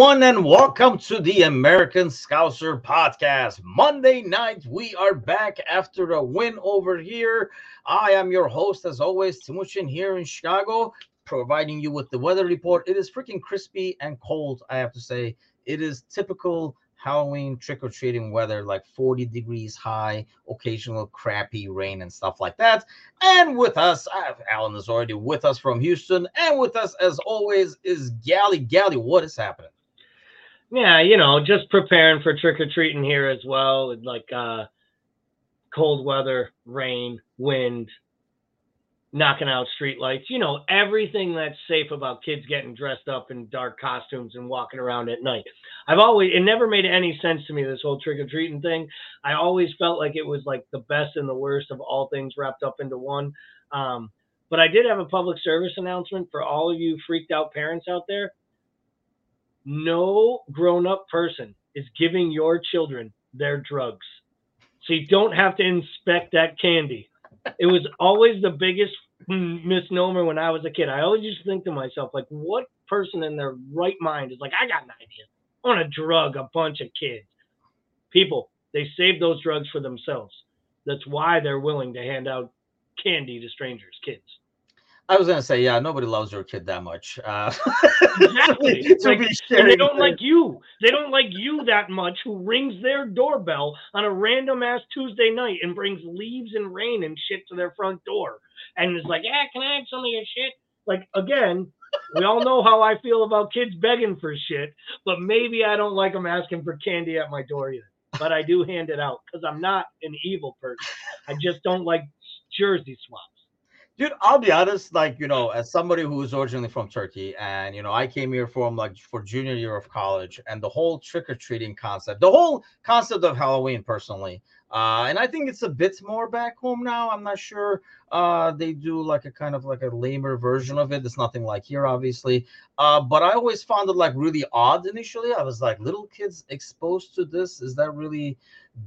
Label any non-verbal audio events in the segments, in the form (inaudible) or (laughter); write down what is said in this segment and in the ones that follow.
Everyone, and welcome to the American Scouser podcast. Monday night, we are back after a win over here. I am your host, as always, Timucin here in Chicago, providing you with the weather report. It is freaking crispy and cold, I have to say. It is typical Halloween trick or treating weather, like 40 degrees high, occasional crappy rain and stuff like that. And with us, uh, Alan is already with us from Houston, and with us, as always, is Gally. Gally, what is happening? Yeah, you know, just preparing for trick or treating here as well. Like uh, cold weather, rain, wind, knocking out street lights, you know, everything that's safe about kids getting dressed up in dark costumes and walking around at night. I've always, it never made any sense to me, this whole trick or treating thing. I always felt like it was like the best and the worst of all things wrapped up into one. Um, but I did have a public service announcement for all of you freaked out parents out there. No grown up person is giving your children their drugs. So you don't have to inspect that candy it was always the biggest misnomer when I was a kid. I always used to think to myself, like, what person in their right mind is like, I got an idea. I want to drug a bunch of kids. People, they save those drugs for themselves. That's why they're willing to hand out candy to strangers, kids. I was gonna say, yeah, nobody loves your kid that much. Uh, exactly. (laughs) like, and they don't like you. They don't like you that much. Who rings their doorbell on a random ass Tuesday night and brings leaves and rain and shit to their front door, and is like, "Yeah, can I have some of your shit?" Like again, we all know how I feel about kids begging for shit, but maybe I don't like them asking for candy at my door either. But I do hand it out because I'm not an evil person. I just don't like jersey swaps dude i'll be honest like you know as somebody who's originally from turkey and you know i came here from like for junior year of college and the whole trick-or-treating concept the whole concept of halloween personally uh, and i think it's a bit more back home now i'm not sure uh, they do like a kind of like a lamer version of it it's nothing like here obviously uh, but i always found it like really odd initially i was like little kids exposed to this is that really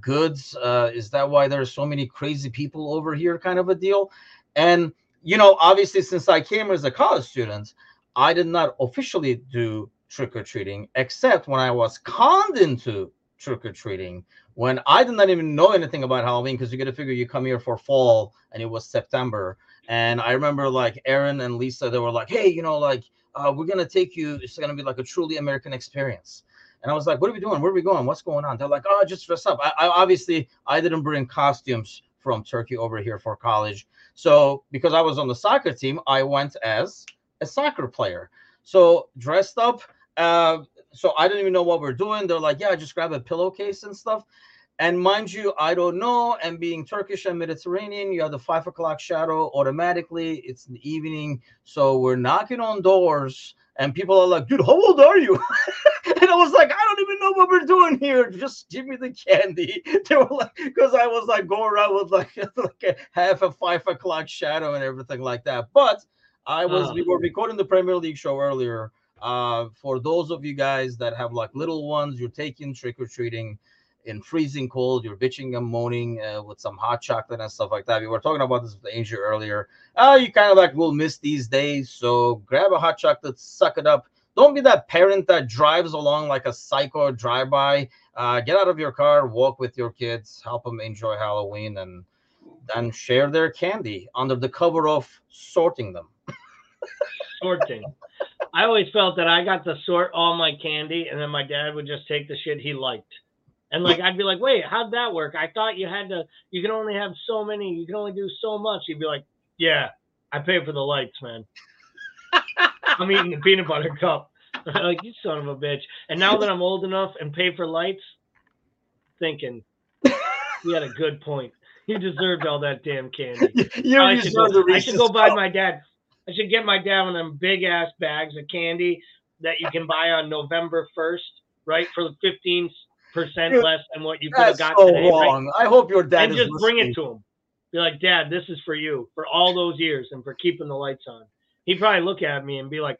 good uh, is that why there's so many crazy people over here? kind of a deal and you know, obviously, since I came as a college student, I did not officially do trick or treating, except when I was conned into trick or treating when I did not even know anything about Halloween because you got to figure you come here for fall and it was September. And I remember like Aaron and Lisa, they were like, hey, you know, like, uh, we're to take you, it's to be like a truly American experience. And I was like, what are we doing? Where are we going? What's going on? They're like, oh, just dress up. I, I obviously I didn't bring costumes from Turkey over here for college. So because I was on the soccer team, I went as a soccer player. So dressed up. Uh, so I didn't even know what we're doing. They're like, yeah, just grab a pillowcase and stuff. And mind you, I don't know. And being Turkish and Mediterranean, you have the five o'clock shadow automatically. It's the evening. So we're knocking on doors, and people are like, dude, how old are you? (laughs) and I was like, I don't even know what we're doing here. Just give me the candy. (laughs) They were like, because I was like going around with like, (laughs) like a half a five o'clock shadow and everything like that. But I was, we were recording the Premier League show earlier. Uh, for those of you guys that have like little ones, you're taking trick or treating in freezing cold, you're bitching and moaning uh, with some hot chocolate and stuff like that. We were talking about this with Asia earlier. Uh, you kind of like will miss these days. So grab a hot chocolate, suck it up, don't be that parent that drives along like a psycho drive-by. Uh, get out of your car, walk with your kids, help them enjoy Halloween, and and share their candy under the cover of sorting them. sorting. I always felt that I got to sort all my candy, and then my dad would just take the shit he liked. And like I'd be like, wait, how'd that work? I thought you had to. You can only have so many. You can only do so much. He'd be like, yeah, I pay for the lights, man. (laughs) I'm eating the peanut butter cup. (laughs) like you son of a bitch. And now that I'm old enough and pay for lights, thinking he had a good point. He deserved all that damn candy. (laughs) You I, should go, I should go buy my dad. I should get my dad one of them big ass bags of candy that you can buy on November first, right? For fifteen percent less than what you could have got so today. Wrong. Right? I hope your dad is. and just bring it to him. Be like, Dad, this is for you for all those years and for keeping the lights on he'd probably look at me and be like,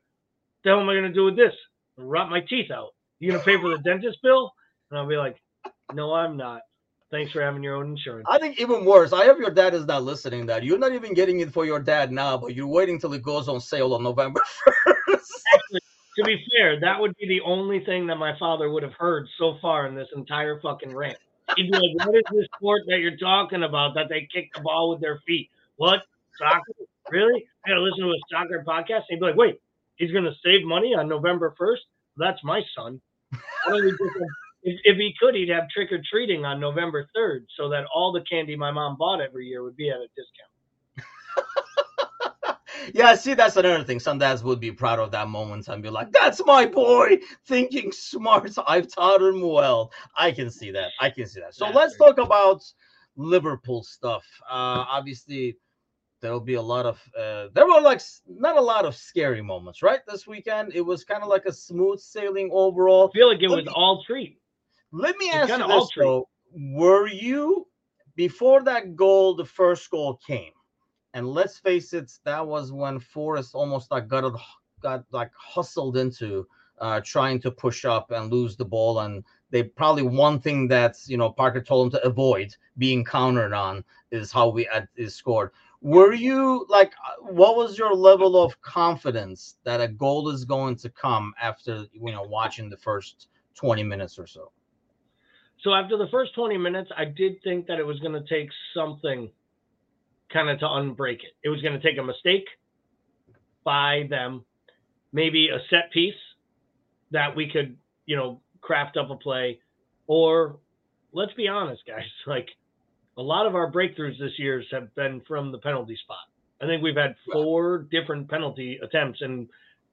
"The hell am I gonna do with this? Rot my teeth out? You gonna pay for the dentist bill?" And I'll be like, "No, I'm not. Thanks for having your own insurance." I think even worse. I hope your dad is not listening. That you're not even getting it for your dad now, but you're waiting till it goes on sale on November (laughs) first. Actually, to to be fair, that would be the only thing that my father would have heard so far in this entire fucking rant. He'd be like, "What is this sport that you're talking about? That they kick the ball with their feet? What soccer? Really? I gotta listen to a soccer podcast." And he'd be like, "Wait, he's gonna save money on November 1st? That's my son. (laughs) if, if he could, he'd have trick or treating on November 3rd, so that all the candy my mom bought every year would be at a discount." (laughs) yeah, see, that's another thing. Some dads would be proud of that moment and be like, "That's my boy, thinking smart. (laughs) I've taught him well." I can see that. I can see that. So That's let's talk about Liverpool stuff. Uh, obviously, there'll be a lot of. Uh, there were like not a lot of scary moments, right? This weekend, it was kind of like a smooth sailing overall. I feel like it Let was me- all treat. Let me ask you this though: Were you before that goal, the first goal came, and let's face it, that was when Forest almost like got got like hustled into uh, trying to push up and lose the ball, and they probably one thing that's you know Parker told him to avoid being countered on is how we is scored. Were you like, what was your level of confidence that a goal is going to come after you know watching the first twenty minutes or so? So after the first 20 minutes, I did think that it was going to take something kind of to unbreak it. It was going to take a mistake by them, maybe a set piece that we could, you know, craft up a play, or let's be honest, guys, (laughs) like a lot of our breakthroughs this year have been from the penalty spot. I think we've had four different penalty attempts, and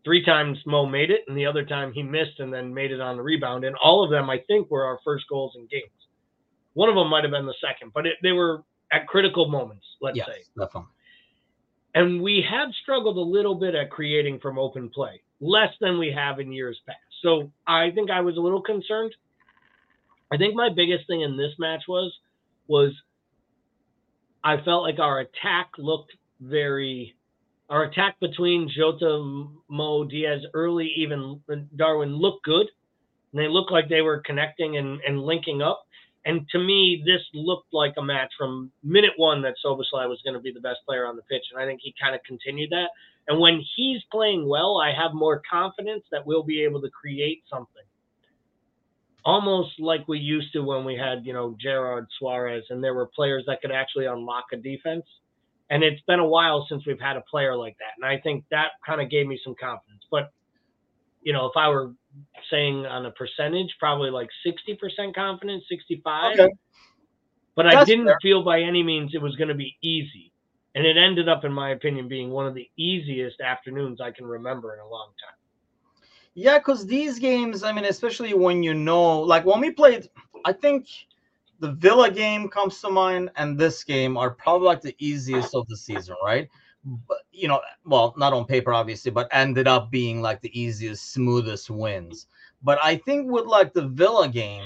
three times Mo made it, and the other time he missed and then made it on the rebound. And all of them, I think, were our first goals in games. One of them might have been the second, but it, they were at critical moments, let's yes, say. definitely. And we have struggled a little bit at creating from open play, less than we have in years past. So I think I was a little concerned. I think my biggest thing in this match was was I felt like our attack looked very our attack between Jota, Mo, Diaz early, even Darwin looked good. And they looked like they were connecting and, and linking up. And to me, this looked like a match from minute one that Szoboszlai was going to be the best player on the pitch. And I think he kind of continued that. And when he's playing well, I have more confidence that we'll be able to create something. Almost like we used to when we had, you know, Gerrard Suarez and there were players that could actually unlock a defense. And it's been a while since we've had a player like that. And I think that kind of gave me some confidence. But, you know, if I were saying on a percentage, probably like 60% confidence, 65. Okay. But I didn't fair. feel by any means it was going to be easy. And it ended up, in my opinion, being one of the easiest afternoons I can remember in a long time. Yeah, because these games, I mean, especially when you know, like when we played, I think the Villa game comes to mind, and this game are probably like the easiest of the season, right? But you know, well, not on paper, obviously, but ended up being like the easiest, smoothest wins. But I think with like the Villa game,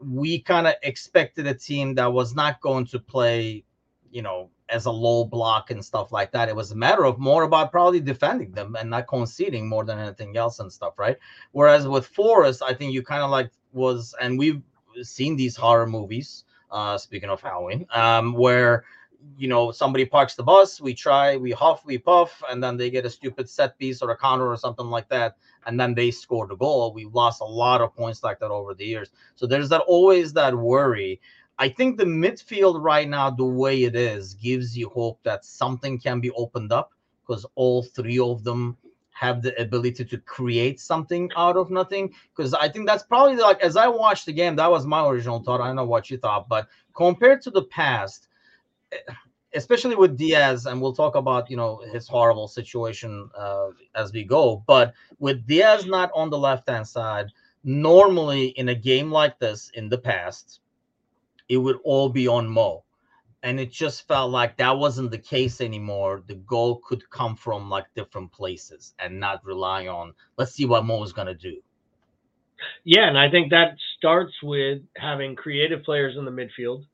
we kind of expected a team that was not going to play, you know, as a low block and stuff like that. It was a matter of more about probably defending them and not conceding more than anything else and stuff, right? Whereas with Forest, I think you kind of like was, and we've seen these horror movies. Uh, speaking of Halloween, um, where you know somebody parks the bus, we try, we huff, we puff, and then they get a stupid set piece or a counter or something like that, and then they score the goal. We've lost a lot of points like that over the years. So there's that always that worry. I think the midfield right now, the way it is, gives you hope that something can be opened up because all three of them have the ability to create something out of nothing. Because I think that's probably like as I watched the game, that was my original thought. I don't know what you thought, but compared to the past, eh, especially with Diaz, and we'll talk about you know his horrible situation uh, as we go. But with Diaz not on the left hand side, normally in a game like this in the past, it would all be on Mo. And it just felt like that wasn't the case anymore. The goal could come from like different places and not rely on, let's see what Mo is going to do. Yeah, and I think that starts with having creative players in the midfield.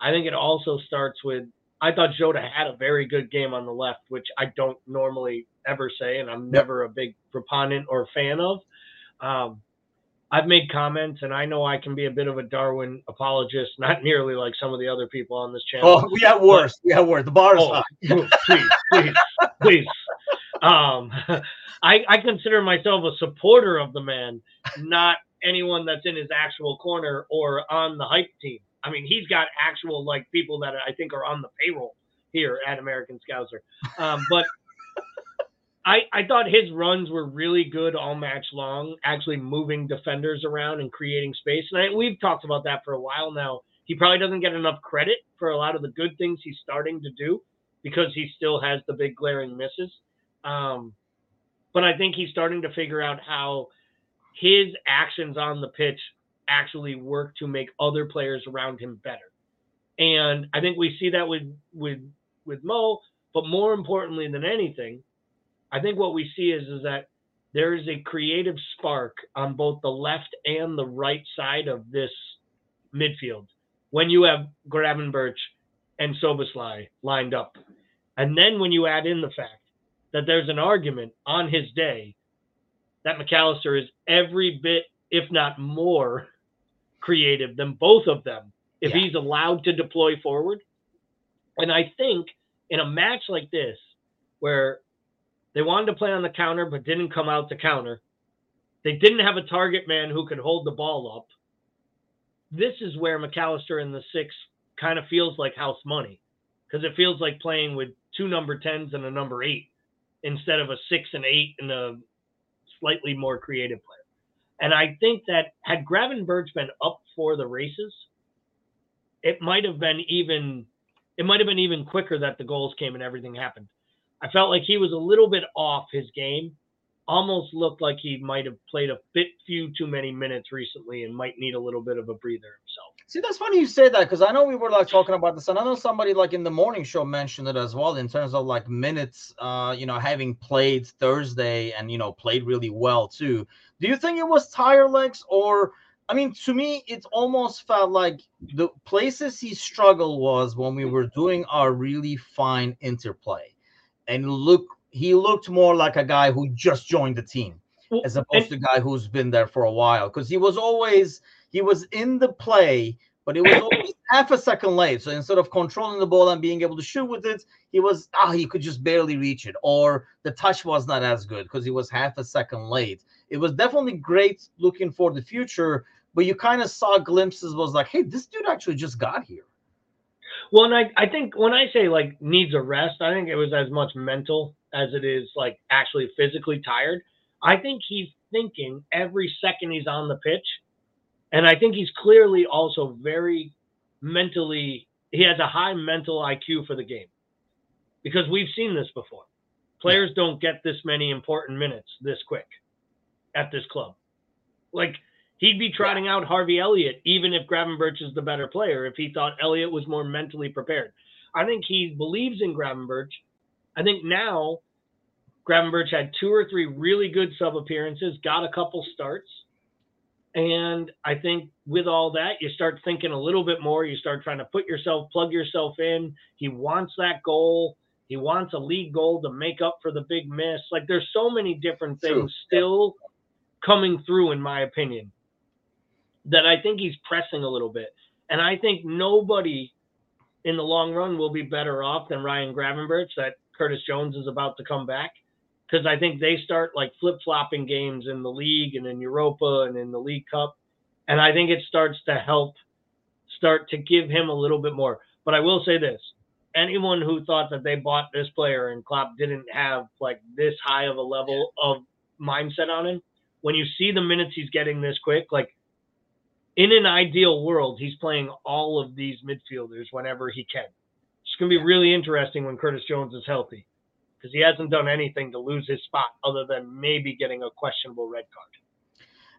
I think it also starts with I thought Jota had a very good game on the left, which I don't normally ever say, and I'm never a big proponent or fan of. Um, I've made comments, and I know I can be a bit of a Darwin apologist, not nearly like some of the other people on this channel. Oh, we have worse. We have worse. The bar is Oh, high. (laughs) please, please, please. Um, (laughs) I, I consider myself a supporter of the man, not anyone that's in his actual corner or on the hype team. I mean, he's got actual like people that I think are on the payroll here at American Scouser. Um, but I, I thought his runs were really good all match long, actually moving defenders around and creating space. And I, we've talked about that for a while now. He probably doesn't get enough credit for a lot of the good things he's starting to do because he still has the big glaring misses. Um, but I think he's starting to figure out how his actions on the pitch actually work to make other players around him better. And I think we see that with with with Mo, but more importantly than anything, I think what we see is is that there is a creative spark on both the left and the right side of this midfield when you have Gravenberch and Szoboszlai lined up. And then when you add in the fact that there's an argument on his day that McAllister is every bit, if not more, (laughs) creative than both of them if yeah. he's allowed to deploy forward. And I think in a match like this, where they wanted to play on the counter but didn't come out to counter, they didn't have a target man who could hold the ball up. This is where McAllister in the six kind of feels like house money because it feels like playing with two number 10s and a number eight instead of a six and eight and a slightly more creative player. And I think that had Gravenberch been up for the races, it might have been even it might have been even quicker that the goals came and everything happened. I felt like he was a little bit off his game. Almost looked like he might have played a bit few too many minutes recently and might need a little bit of a breather himself. See, that's funny you say that because I know we were like talking about this, and I know somebody like in the morning show mentioned it as well in terms of like minutes, uh, you know, having played Thursday and you know played really well too. Do you think it was tire legs or? I mean, to me, it almost felt like the places he struggled was when we were doing our really fine interplay, and look, he looked more like a guy who just joined the team as opposed to a guy who's been there for a while. Because he was always he was in the play, but it was (coughs) always half a second late. So instead of controlling the ball and being able to shoot with it, he was ah he could just barely reach it, or the touch was not as good because he was half a second late. It was definitely great looking for the future but you kind of saw glimpses was like, hey, this dude actually just got here. Well, and I, I think when I say like needs a rest, I think it was as much mental as it is like actually physically tired. I think he's thinking every second he's on the pitch. And I think he's clearly also very mentally, he has a high mental IQ for the game because we've seen this before. Players don't get this many important minutes this quick at this club. Like He'd be trotting out Harvey Elliott, even if Gravenberch is the better player, if he thought Elliott was more mentally prepared. I think he believes in Gravenberch. I think now Gravenberch had two or three really good sub appearances, got a couple starts. And I think with all that, you start thinking a little bit more. You start trying to put yourself, plug yourself in. He wants that goal. He wants a league goal to make up for the big miss. Like there's so many different things True. still coming through, in my opinion that I think he's pressing a little bit. And I think nobody in the long run will be better off than Ryan Gravenberch that Curtis Jones is about to come back. Because I think they start like flip flopping games in the league and in Europa and in the League Cup. And I think it starts to help start to give him a little bit more. But I will say this anyone who thought that they bought this player and Klopp didn't have like this high of a level of mindset on him, when you see the minutes he's getting this quick, like in an ideal world, he's playing all of these midfielders whenever he can. It's going to be really interesting when Curtis Jones is healthy because he hasn't done anything to lose his spot other than maybe getting a questionable red card.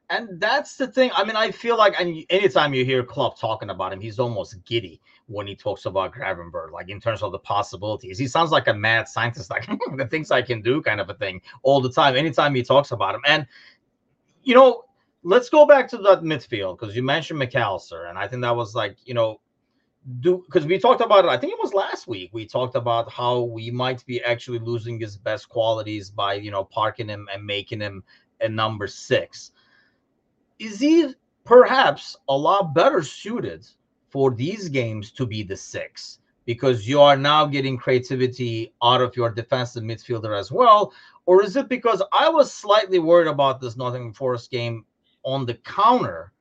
And that's the thing. I mean, I feel like and anytime you hear Klopp talking about him, he's almost giddy when he talks about Gravenberch, like in terms of the possibilities. He sounds like a mad scientist, like (laughs) the things I can do kind of a thing all the time, anytime he talks about him. And, you know, let's go back to that midfield because you mentioned McAllister, and I think that was like you know, do because we talked about it. I think it was last week. We talked about how we might be actually losing his best qualities by you know parking him and making him a number six. Is he perhaps a lot better suited for these games to be the six? because you are now getting creativity out of your defensive midfielder as well? Or is it because I was slightly worried about this Nottingham Forest game on the counter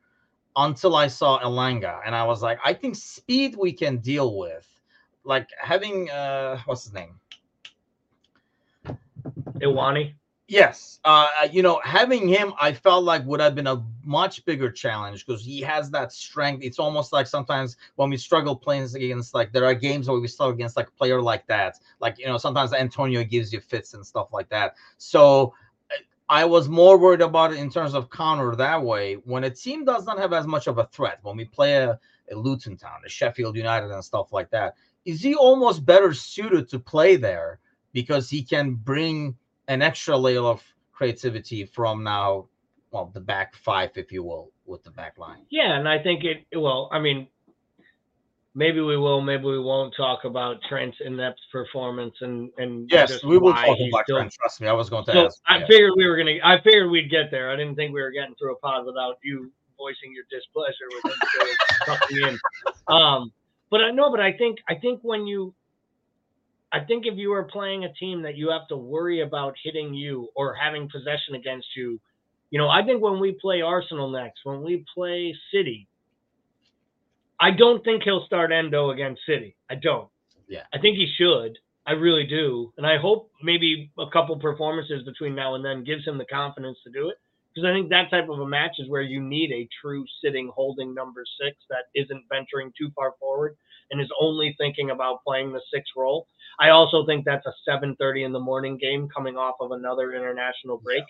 until I saw Elanga and I was like, I think speed we can deal with. Like having uh what's his name? Awoniyi. Yes. Uh, you know, having him, I felt like would have been a much bigger challenge because he has that strength. It's almost like sometimes when we struggle playing against, like, there are games where we struggle against like a player like that. Like, you know, sometimes Antonio gives you fits and stuff like that. So I was more worried about it in terms of counter that way. When a team does not have as much of a threat, when we play a, a Luton Town, a Sheffield United, and stuff like that, is he almost better suited to play there because he can bring an extra layer of creativity from now, well, the back five, if you will, with the back line. Yeah, and I think it. Well, I mean, maybe we will, maybe we won't talk about Trent's inept performance and and yes, we will talk about still, Trent. Trust me, I was going to so ask. I yeah. figured we were gonna. I figured we'd get there. I didn't think we were getting through a pod without you voicing your displeasure with him. (laughs) Um, but I know, but I think I think when you I think if you are playing a team that you have to worry about hitting you or having possession against you, you know, I think when we play Arsenal next, when we play City, I don't think he'll start Endo against City. I don't. Yeah. I think he should. I really do. And I hope maybe a couple performances between now and then gives him the confidence to do it. Because I think that type of a match is where you need a true sitting holding number six that isn't venturing too far forward and is only thinking about playing the six role. I also think that's a 7:30 in the morning game coming off of another international break.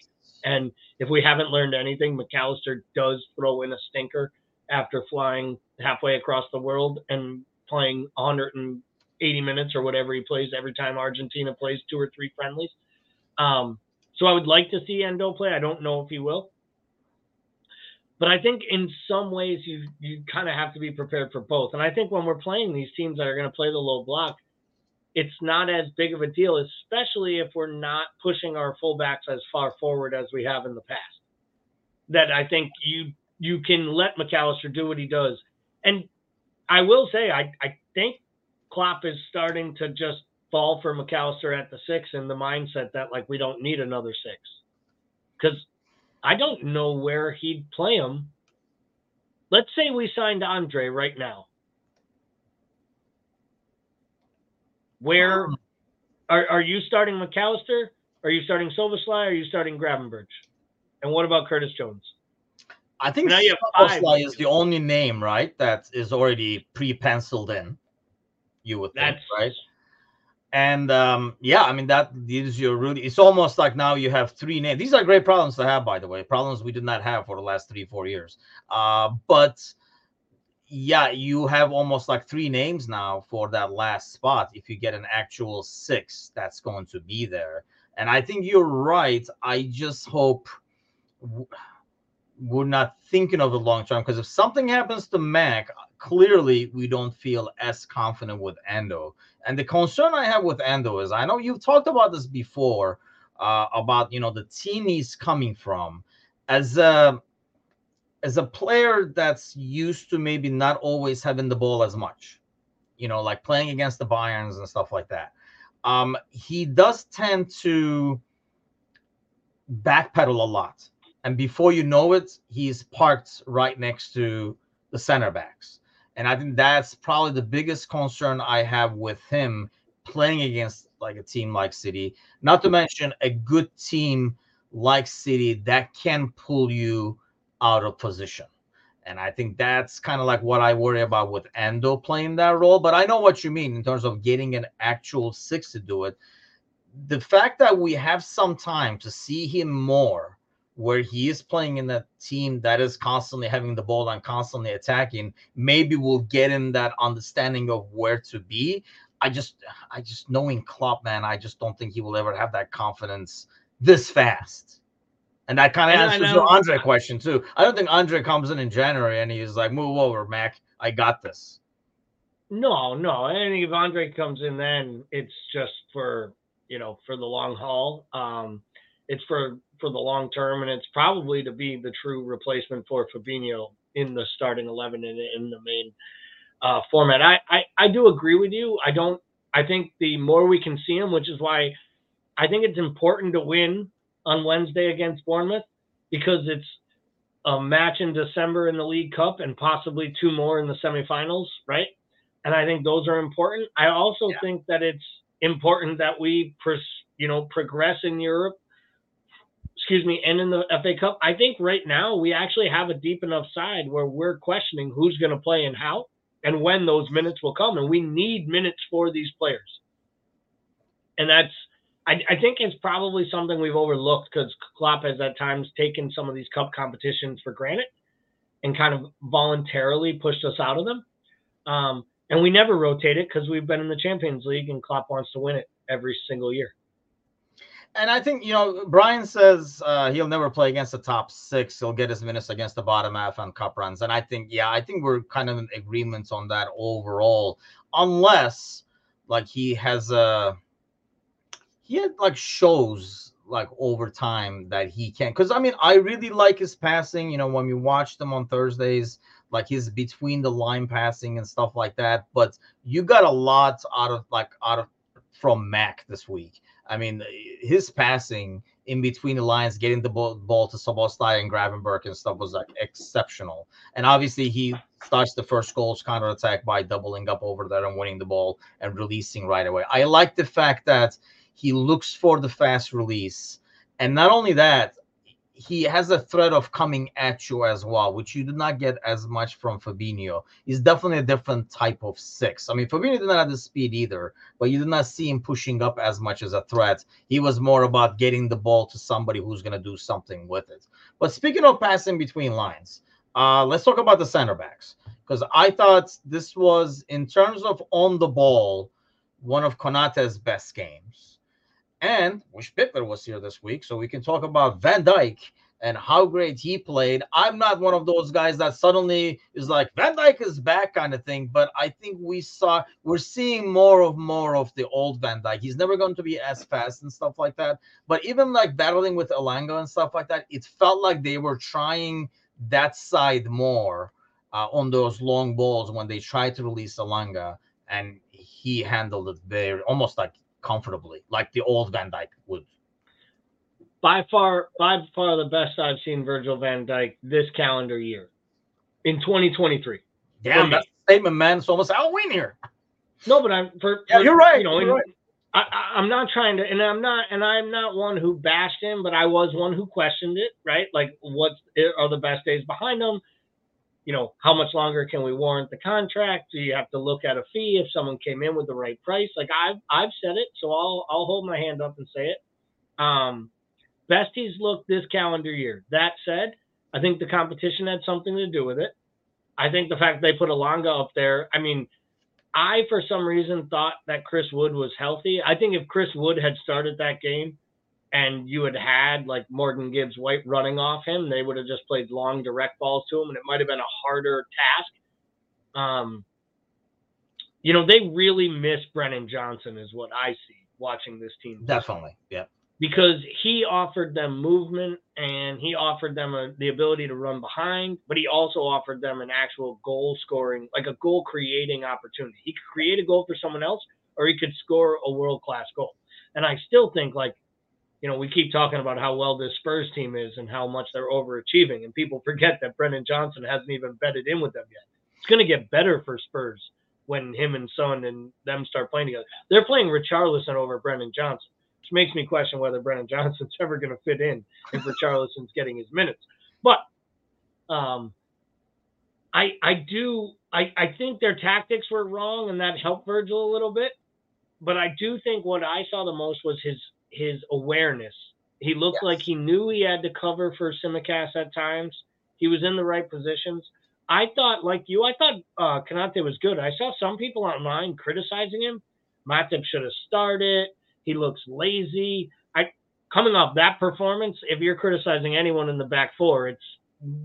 And if we haven't learned anything, McAllister does throw in a stinker after flying halfway across the world and playing 180 minutes or whatever he plays every time Argentina plays two or three friendlies. Um, so I would like to see Endo play. I don't know if he will. But I think in some ways you you kind of have to be prepared for both. And I think when we're playing these teams that are going to play the low block, it's not as big of a deal, especially if we're not pushing our fullbacks as far forward as we have in the past. That I think you you can let McAllister do what he does. And I will say I, I think Klopp is starting to just fall for McAllister at the six and the mindset that like we don't need another six. Because I don't know where he'd play him. Let's say we signed Andre right now. Where um, are, are you starting McAllister? Are you starting Szoboszlai? Are you starting Gravenberch? And what about Curtis Jones? I think Szoboszlai is the only name, right, that is already pre-penciled in. You would think, That's, right? And um, yeah, I mean that gives you really. It's almost like now you have three names. These are great problems to have, by the way. Problems we did not have for the last three, four years. Uh, but yeah, you have almost like three names now for that last spot. If you get an actual six, that's going to be there. And I think you're right. I just hope we're not thinking of the long term because if something happens to Mac, clearly we don't feel as confident with Endo. And the concern I have with Endo is I know you've talked about this before uh, about you know the team he's coming from as a as a player that's used to maybe not always having the ball as much, you know, like playing against the Bayerns and stuff like that. Um, he does tend to backpedal a lot. And before you know it, he's parked right next to the center backs. And I think that's probably the biggest concern I have with him playing against like a team like City, not to mention a good team like City that can pull you out of position. And I think that's kind of like what I worry about with Endo playing that role. But I know what you mean in terms of getting an actual six to do it. The fact that we have some time to see him more where he is playing in a team that is constantly having the ball and constantly attacking, maybe we'll get him that understanding of where to be. I just, I just knowing Klopp, man, I just don't think he will ever have that confidence this fast. And that kind of answers your Andre question too. I don't think Andre comes in in January and he's like, "Move over, Mac. I got this." No, no. And if Andre comes in, then it's just for you know for the long haul. Um, it's for for the long term, and it's probably to be the true replacement for Fabinho in the starting eleven and in the main uh, format. I, I I do agree with you. I don't. I think the more we can see him, which is why I think it's important to win on Wednesday against Bournemouth because it's a match in December in the League Cup and possibly two more in the semifinals, right? And I think those are important. I also yeah. think that it's important that we, you know, progress in Europe. Excuse me, and in the FA Cup. I think right now we actually have a deep enough side where we're questioning who's going to play and how and when those minutes will come. And we need minutes for these players. And that's, I, I think it's probably something we've overlooked because Klopp has at times taken some of these cup competitions for granted and kind of voluntarily pushed us out of them. Um, and we never rotate it because we've been in the Champions League and Klopp wants to win it every single year. And I think you know Brian says uh, he'll never play against the top six. He'll get his minutes against the bottom half on cup runs. And I think yeah, I think we're kind of in agreement on that overall, unless like he has a he had like shows like over time that he can. Because I mean, I really like his passing. You know, when we watch them on Thursdays, like his between the line passing and stuff like that. But you got a lot out of like out of from Mac this week. I mean, his passing in between the lines, getting the ball, ball to Szoboszlai and Gravenberch and stuff was like exceptional. And obviously, he starts the first goal's counter attack by doubling up over there and winning the ball and releasing right away. I like the fact that he looks for the fast release. And not only that, he has a threat of coming at you as well, which you did not get as much from Fabinho. He's definitely a different type of six. I mean, Fabinho did not have the speed either, but you did not see him pushing up as much as a threat. He was more about getting the ball to somebody who's going to do something with it. But speaking of passing between lines, uh, let's talk about the center backs because I thought this was, in terms of on the ball, one of Konate's best games. And wish Bittler was here this week so we can talk about Van Dijk and how great he played. I'm not one of those guys that suddenly is like Van Dijk is back kind of thing, but I think we saw we're seeing more of more of the old Van Dijk. He's never going to be as fast and stuff like that. But even like battling with Elanga and stuff like that, it felt like they were trying that side more uh, on those long balls when they tried to release Elanga, and he handled it very almost like comfortably, like the old Van Dijk would. By far, by far the best I've seen Virgil Van Dijk this calendar year in 2023. Damn, that's a statement, man. It's almost Halloween here. No, but I'm for, yeah, you're right. You know, you're right. I, am not trying to, and I'm not, and I'm not one who bashed him, but I was one who questioned it, right? Like, what are the best days behind him? You know, how much longer can we warrant the contract? Do you have to look at a fee if someone came in with the right price? Like I've I've said it, so I'll I'll hold my hand up and say it. Um, besties look this calendar year. That said, I think the competition had something to do with it. I think the fact they put a Elanga up there, I mean, I for some reason thought that Chris Wood was healthy. I think if Chris Wood had started that game, and you had had like Morgan Gibbs White running off him, they would have just played long direct balls to him, and it might have been a harder task. Um, you know, they really miss Brennan Johnson, is what I see watching this team. Definitely, yeah. Because he offered them movement and he offered them a, the ability to run behind, but he also offered them an actual goal scoring, like a goal creating opportunity. He could create a goal for someone else, or he could score a world class goal. And I still think like you know, we keep talking about how well this Spurs team is and how much they're overachieving, and people (laughs) forget that Brennan Johnson hasn't even bedded in with them yet. It's going to get better for Spurs when him and Son and them start playing together. They're playing Richarlison over Brennan Johnson, which makes me question whether Brennan (laughs) Johnson's ever going to fit in if Richarlison's getting his minutes. But um, I I do I, I think their tactics were wrong and that helped Virgil a little bit. But I do think what I saw the most was his his awareness. He looked yes. like he knew he had to cover for Tsimikas at times. He was in the right positions. I thought, like you, I thought uh, Konate was good. I saw some people online criticizing him. Matip should have started. He looks lazy. I coming off that performance, if you're criticizing anyone in the back four, it's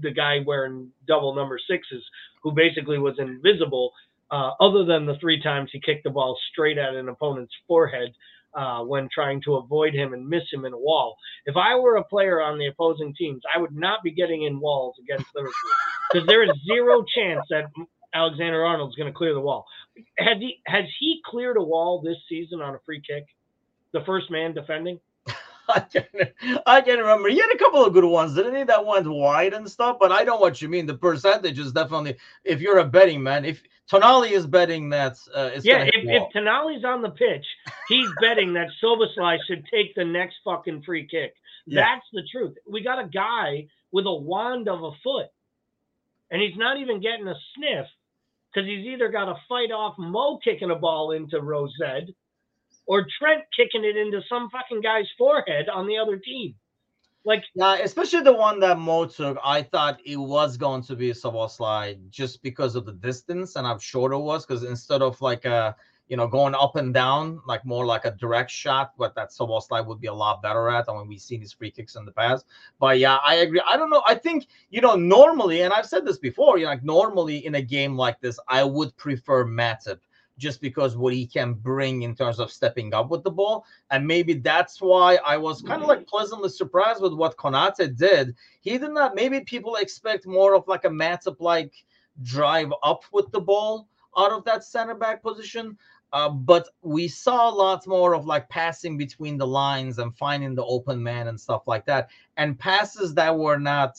the guy wearing double number sixes who basically was invisible, uh, other than the three times he kicked the ball straight at an opponent's forehead uh, when trying to avoid him and miss him in a wall. If I were a player on the opposing teams, I would not be getting in walls against Liverpool because there is zero chance that Alexander Arnold's going to clear the wall. Has he has he cleared a wall this season on a free kick? The first man defending. (laughs) I can't, I can't remember. He had a couple of good ones, didn't he? That went wide and stuff. But I know what you mean. The percentage is definitely. If you're a betting man, if Tonali is betting that, uh, yeah. If, if Tonali's on the pitch, he's betting that Szoboszlai should take the next fucking free kick. Yeah. That's the truth. We got a guy with a wand of a foot, and he's not even getting a sniff because he's either got to fight off Mo kicking a ball into Rosed or Trent kicking it into some fucking guy's forehead on the other team. Like, yeah, especially the one that Mo took, I thought it was going to be a Szoboszlai just because of the distance and how short it was. Because instead of like a you know, going up and down, like more like a direct shot, but that Szoboszlai would be a lot better at. I mean, we've seen his free kicks in the past. But yeah, I agree. I don't know. I think, you know, normally, and I've said this before, you know, like normally in a game like this, I would prefer Matip just because what he can bring in terms of stepping up with the ball. And maybe that's why I was kind of like pleasantly surprised with what Konate did. He did not, maybe people expect more of like a Matip like drive up with the ball out of that center back position. Uh, but we saw lots more of like passing between the lines and finding the open man and stuff like that, and passes that were not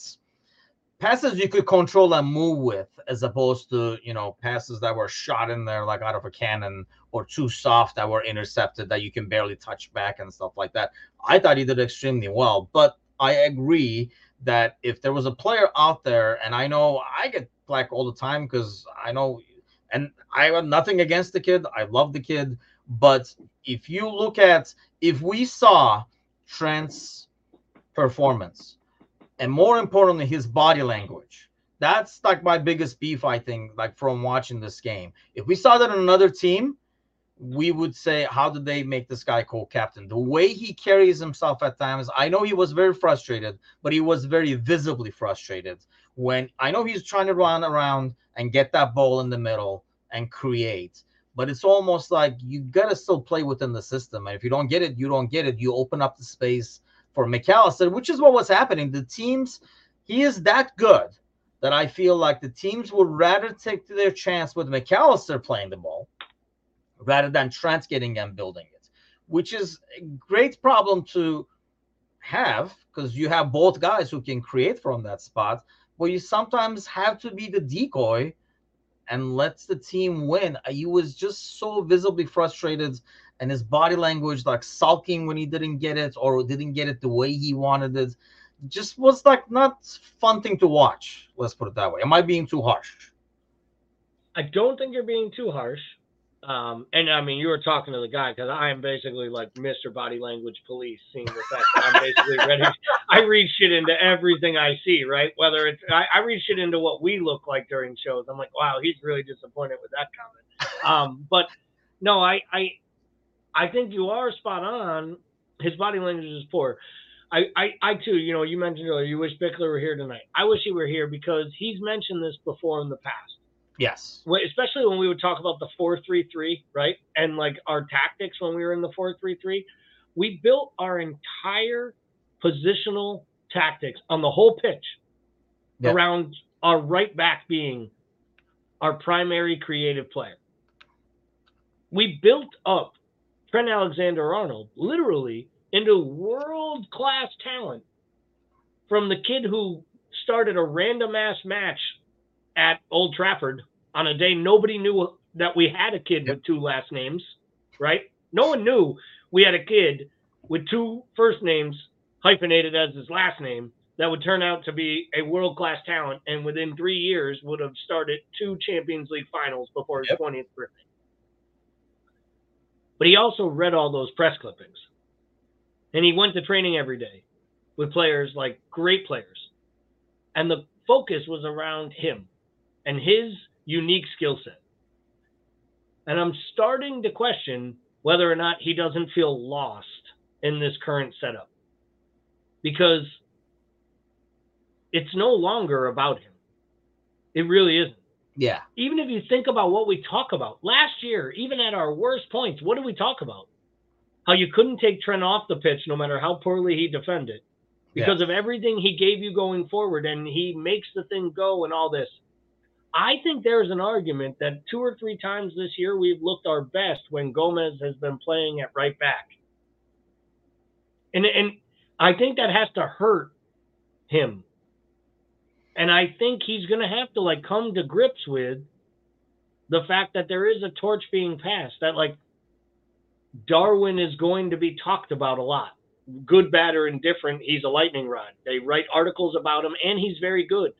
passes you could control and move with, as opposed to you know passes that were shot in there like out of a cannon or too soft that were intercepted that you can barely touch back and stuff like that. I thought he did extremely well, but I agree that if there was a player out there, and I know I get black all the time because I know and I have nothing against the kid. I love the kid. But if you look at if we saw Trent's performance and more importantly his body language, that's like my biggest beef, I think, like from watching this game. If we saw that in another team, we would say, How did they make this guy co-captain? The way he carries himself at times, I know he was very frustrated, but he was very visibly frustrated when I know he's trying to run around and get that ball in the middle and create. But it's almost like you got to still play within the system. And if you don't get it, you don't get it. You open up the space for Mac Allister, which is what was happening. The teams, he is that good that I feel like the teams would rather take their chance with McAllister playing the ball rather than Trent getting and building it, which is a great problem to have because you have both guys who can create from that spot but you sometimes have to be the decoy and lets the team win. He was just so visibly frustrated and his body language like sulking when he didn't get it or didn't get it the way he wanted it just was like not fun thing to watch let's put it that way am i being too harsh i don't think you're being too harsh um, and I mean, you were talking to the guy because I am basically like Mr. Body Language Police, seeing the fact that I'm basically (laughs) ready. I read shit into everything I see, right? Whether it's I, I, read shit into what we look like during shows. I'm like, wow, he's really disappointed with that comment. Um, but no, I, I, I think you are spot on. His body language is poor. I, I, I too, you know, you mentioned earlier, you wish Bickler were here tonight. I wish he were here because he's mentioned this before in the past Yes. Especially when we would talk about the 433, right? And like our tactics when we were in the 433, we built our entire positional tactics on the whole pitch yep. around our right back being our primary creative player. We built up Trent Alexander Arnold literally into world class talent from the kid who started a random ass match at Old Trafford on a day nobody knew that we had a kid yep. with two last names, right? No one knew we had a kid with two first names hyphenated as his last name that would turn out to be a world class talent and within three years would have started two Champions League finals before his yep. 20th birthday. But he also read all those press clippings. And he went to training every day with players like great players. And the focus was around him and his unique skill set. And I'm starting to question whether or not he doesn't feel lost in this current setup because it's no longer about him. It really isn't. Yeah. Even if you think about what we talk about last year, even at our worst points, what did we talk about? How you couldn't take Trent off the pitch no matter how poorly he defended because yeah. of everything he gave you going forward and he makes the thing go and all this. I think there's an argument that two or three times this year we've looked our best when Gomez has been playing at right back. And and I think that has to hurt him. And I think he's going to have to like come to grips with the fact that there is a torch being passed that like Darwin is going to be talked about a lot. Good, bad, or indifferent, he's a lightning rod. They write articles about him, and he's very good.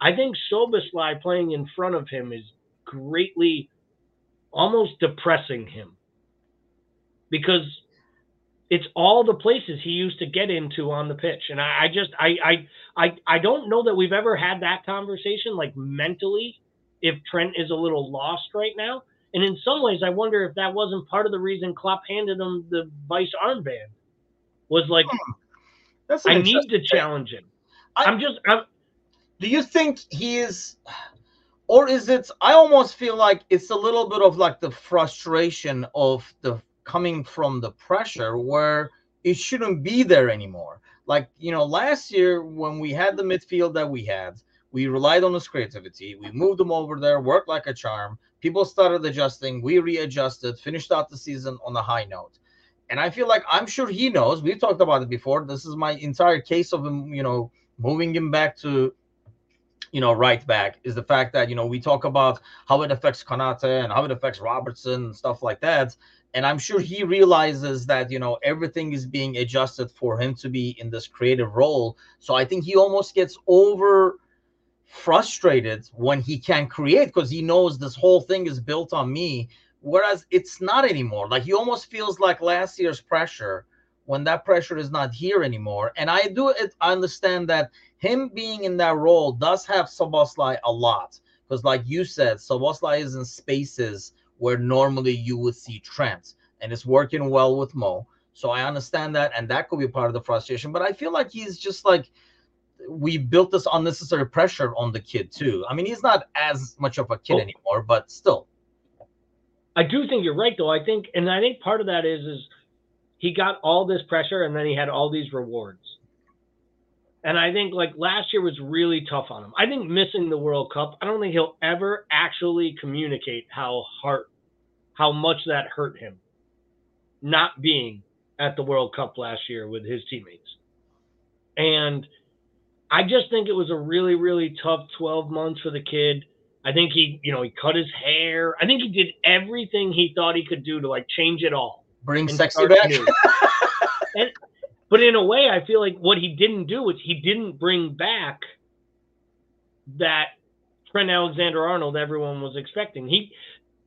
I think Szoboszlai playing in front of him is greatly, almost depressing him, because it's all the places he used to get into on the pitch, and I, I just I, I I I don't know that we've ever had that conversation like mentally. If Trent is a little lost right now, and in some ways, I wonder if that wasn't part of the reason Klopp handed him the vice armband. Was like, hmm. That's I need to challenge him. I- I'm just, I'm, Do you think he is, or is it? I almost feel like it's a little bit of like the frustration of the coming from the pressure where it shouldn't be there anymore. Like you know, last year when we had the midfield that we had, we relied on his creativity. We moved him over there, worked like a charm. People started adjusting. We readjusted, finished out the season on a high note. And I feel like I'm sure he knows. We've talked about it before. This is my entire case of him, you know, moving him back to, you know, right back is the fact that, you know, we talk about how it affects Konate and how it affects Robertson and stuff like that. And I'm sure he realizes that, you know, everything is being adjusted for him to be in this creative role. So I think he almost gets over frustrated when he can't create because he knows this whole thing is built on me. Whereas it's not anymore. Like he almost feels like last year's pressure when that pressure is not here anymore. And i do it i understand that him being in that role does have Szoboszlai a lot. Because like you said Szoboszlai is in spaces where normally you would see trends. and it's working well with Mo so I understand that and that could be part of the frustration but I feel like he's just like we built this unnecessary pressure on the kid too. I mean, he's not as much of a kid Oh. anymore, but still. I do think you're right though. I think, and I think part of that is, is he got all this pressure and then he had all these rewards. And I think like last year was really tough on him. I think missing the World Cup, I don't think he'll ever actually communicate how hard, how much that hurt him not being at the World Cup last year with his teammates. And I just think it was a really, really tough 12 months for the kid. I think he, you know, he cut his hair. I think he did everything he thought he could do to like change it all. Bring sexy back. (laughs) and, but in a way, I feel like what he didn't do was he didn't bring back that Trent Alexander Arnold everyone was expecting. He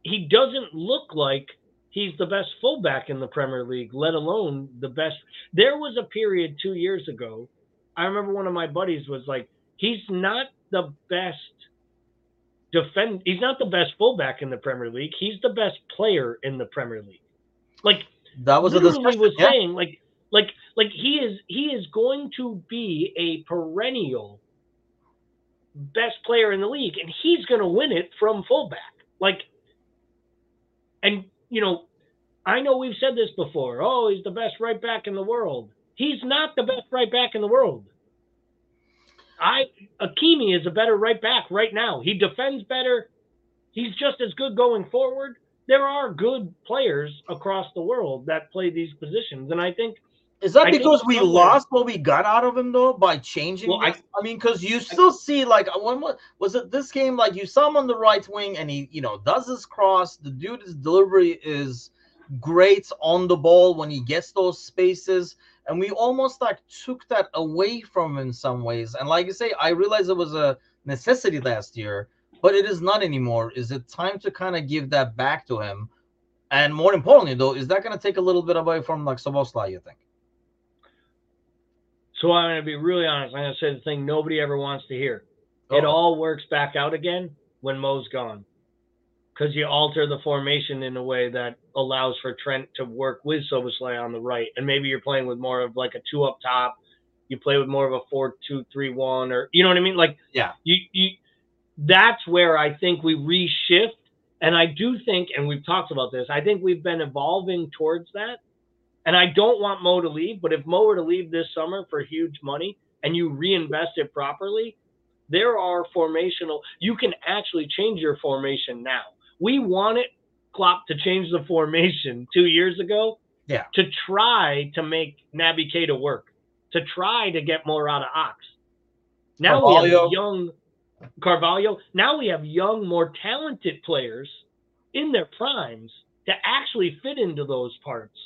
he doesn't look like he's the best fullback in the Premier League, let alone the best. There was a period two years ago. I remember one of my buddies was like, he's not the best defend. He's not the best fullback in the Premier League. He's the best player in the Premier League. Like that was a discussion. was yeah. saying like like like he is he is going to be a perennial best player in the league and he's going to win it from fullback. Like and you know i know we've said this before oh he's the best right back in the world. He's not the best right back in the world. I akimi is a better right back right now. He defends better. He's just as good going forward. There are good players across the world that play these positions, and I think Is that I because we somewhere- lost what we got out of him though by changing? Well, I- I, mean, because you still see like uh, when wa- was it this game? Like you saw him on the right wing, and he you know does his cross. The dude's delivery is great on the ball when he gets those spaces, and we almost like took that away from him in some ways. And like you say, I realize it was a necessity last year, but it is not anymore. Is it time to kind of give that back to him? And more importantly, though, is that going to take a little bit away from like Szoboszlai? You think? So. I'm going to be really honest. I'm going to say the thing nobody ever wants to hear. It Oh. all works back out again when Mo's gone, because you alter the formation in a way that allows for Trent to work with Szoboszlai on the right, and maybe you're playing with more of like a two up top. You play with more of a four two three one, or you know what I mean? Like Yeah. you you that's where I think we reshift. And I do think, and we've talked about this, I think we've been evolving towards that. And I don't want Mo to leave, but if Mo were to leave this summer for huge money and you reinvest it properly, there are formational. You can actually change your formation now. We wanted Klopp to change the formation two years ago. Yeah. To try to make Naby Keita work, to try to get more out of Ox. Now we have young Carvalho. Now we have young, more talented players in their primes to actually fit into those parts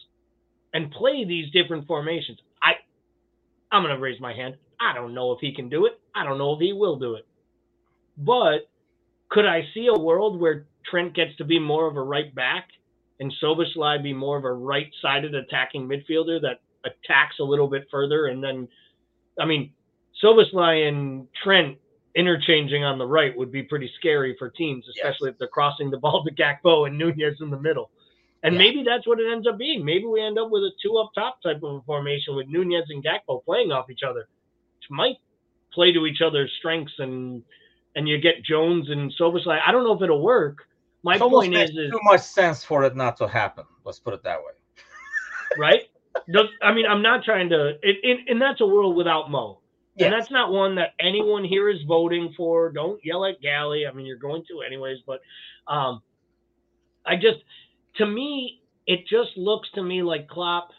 and play these different formations. I I'm gonna raise my hand. I don't know if he can do it. I don't know if he will do it. But could I see a world where Trent gets to be more of a right back and Szoboszlai be more of a right-sided attacking midfielder that attacks a little bit further and then I mean Szoboszlai and Trent interchanging on the right would be pretty scary for teams, especially if they're crossing the ball to Gakpo and Nunez in the middle. And Yeah. maybe that's what it ends up being. Maybe we end up with a two up top type of a formation with Nunez and Gakpo playing off each other, which might play to each other's strengths and and you get Jones and Szoboszlai. I don't know if it'll work. My It almost point makes is, is too much sense for it not to happen. Let's put it that way. (laughs) right? I mean, I'm not trying to, it, it, and that's a world without Mo. Yes. And that's not one that anyone here is voting for. Don't yell at Gally. I mean, you're going to anyways, but um, I just, to me, it just looks to me like Klopp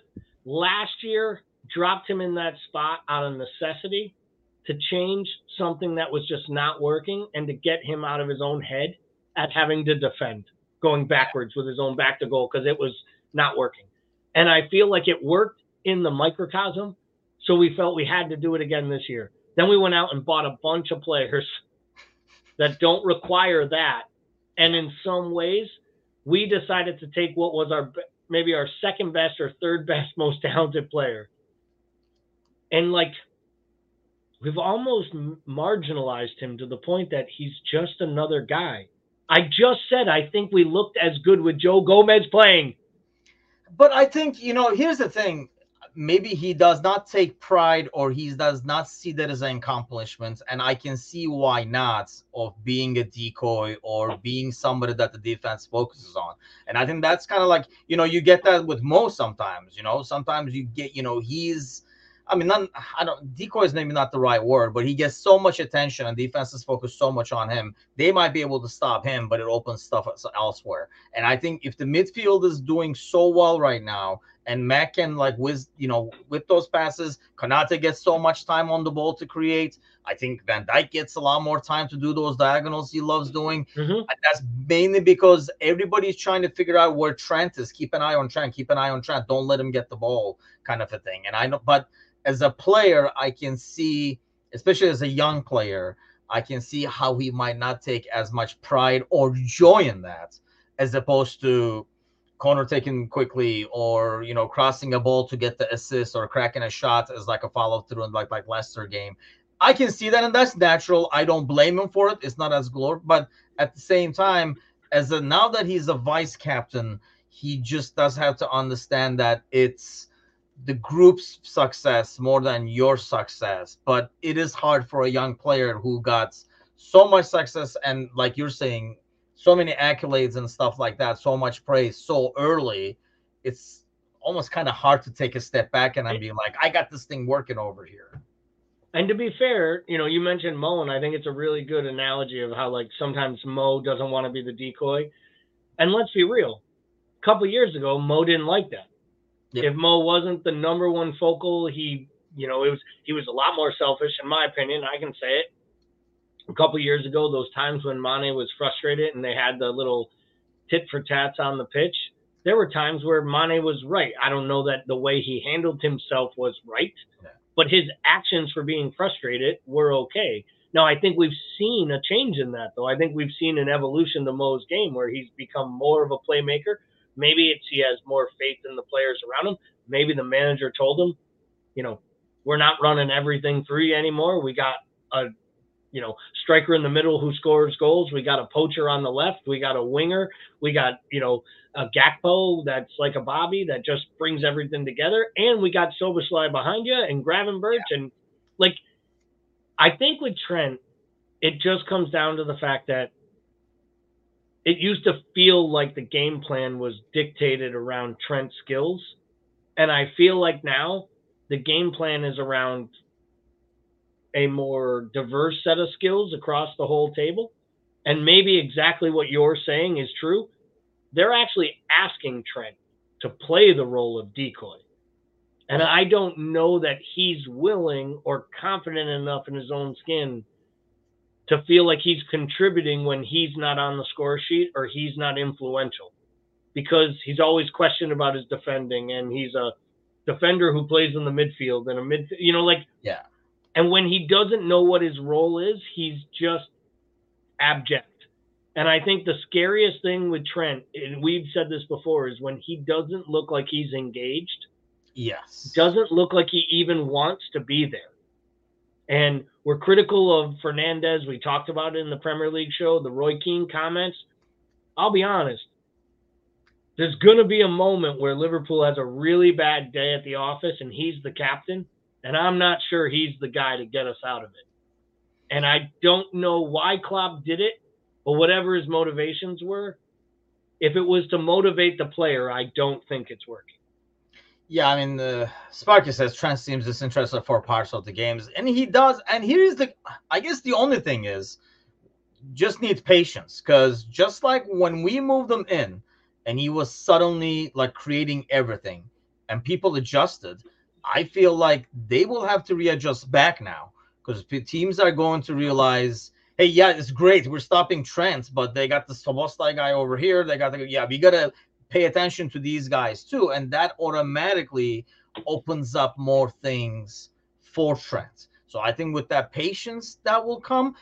last year dropped him in that spot out of necessity to change something that was just not working and to get him out of his own head at having to defend, going backwards with his own back to goal because it was not working. And I feel like it worked in the microcosm. So we felt we had to do it again this year. Then we went out and bought a bunch of players (laughs) that don't require that. And in some ways, we decided to take what was our maybe our second best or third best (laughs) most talented player. And like we've almost marginalized him to the point that he's just another guy. I just said I think we looked as good with Joe Gomez playing. But I think you know. Here's the thing. Maybe he does not take pride, or he does not see that as an accomplishment, and I can see why not. Of being a decoy or being somebody that the defense focuses on, and I think that's kind of like you know you get that with Mo sometimes. You know, sometimes you get you know he's. I mean, not, I don't. Decoy is maybe not the right word, but he gets so much attention, and defenses focus so much on him. They might be able to stop him, but it opens stuff else- elsewhere. And I think if the midfield is doing so well right now, and Mac can like with you know with those passes, Konate gets so much time on the ball to create. I think Van Dijk gets a lot more time to do those diagonals he loves doing. Mhm. And that's mainly because everybody's trying to figure out where Trent is. Keep an eye on Trent. Keep an eye on Trent. Don't let him get the ball, kind of a thing. And I know, but as a player, I can see, especially as a young player, I can see how he might not take as much pride or joy in that, as opposed to corner taken quickly or you know crossing a ball to get the assist or cracking a shot as like a follow through in like like Leicester game. I can see that and that's natural. I don't blame him for it. It's not as glory, but at the same time, as a now that he's a vice captain, he just does have to understand that it's the group's success more than your success. But it is hard for a young player who got so much success and like you're saying, so many accolades and stuff like that, so much praise so early. It's almost kind of hard to take a step back and I'm being like, I got this thing working over here. And to be fair, you know, you mentioned Mo, and I think it's a really good analogy of how like sometimes Mo doesn't want to be the decoy. And let's be real, a couple years ago, Mo didn't like that. Yep. If Mo wasn't the number one focal, he, you know, it was he was a lot more selfish, in my opinion. I can say it. A couple years ago, those times when Mane was frustrated and they had the little tit for tats on the pitch, there were times where Mane was right. I don't know that the way he handled himself was right, Yeah. but his actions for being frustrated were okay. Now, I think we've seen a change in that, though. I think we've seen an evolution to Mo's game where he's become more of a playmaker. Maybe it's he has more faith in the players around him. Maybe the manager told him, you know, we're not running everything through anymore. We got a, you know, striker in the middle who scores goals. We got a poacher on the left. We got a winger. We got, you know, a Gakpo that's like a Bobby that just brings everything together. And we got Szoboszlai behind you and Gravenberch. And like, I think with Trent, it just comes down to the fact that it used to feel like the game plan was dictated around Trent's skills. And I feel like now the game plan is around a more diverse set of skills across the whole table, and maybe exactly what you're saying is true, they're actually asking Trent to play the role of decoy. And I don't know that he's willing or confident enough in his own skin to feel like he's contributing when he's not on the score sheet or he's not influential because he's always questioned about his defending and he's a defender who plays in the midfield and a mid you know like Yeah. And when he doesn't know what his role is he's just abject and i think the scariest thing with trent and we've said this before is when he doesn't look like he's engaged Yes. doesn't look like he even wants to be there. And we're critical of Fernandez. We talked about it in the Premier League show, the Roy Keane comments. I'll be honest. There's going to be a moment where Liverpool has a really bad day at the office and he's the captain. And I'm not sure he's the guy to get us out of it. And I don't know why Klopp did it, but whatever his motivations were, if it was to motivate the player, I don't think it's working. Yeah, I mean, uh, Sparky says Trent seems disinterested for parts of the games, and he does. And here's the, I guess the only thing is, just needs patience, because just like when we moved him in, and he was suddenly like creating everything, and people adjusted, I feel like they will have to readjust back now, because teams are going to realize, hey, yeah, it's great, we're stopping Trent, but they got the Szoboszlai guy over here, they got the, yeah, we gotta pay attention to these guys too, and that automatically opens up more things for Trent. So I think with that patience that will come,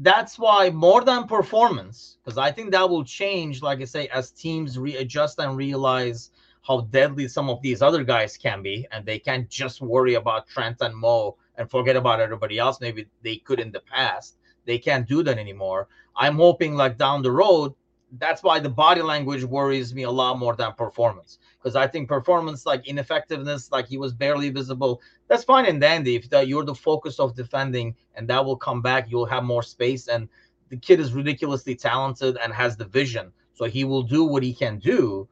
that's why more than performance, because I think that will change, like I say, as teams readjust and realize how deadly some of these other guys can be, and they can't just worry about Trent and Mo and forget about everybody else. Maybe they could in the past. They can't do that anymore. I'm hoping, like down the road, that's why the body language worries me a lot more than performance because I think performance like ineffectiveness, like he was barely visible. That's fine and dandy if the, you're the focus of defending and that will come back. You'll have more space and the kid is ridiculously talented and has the vision, so he will do what he can do.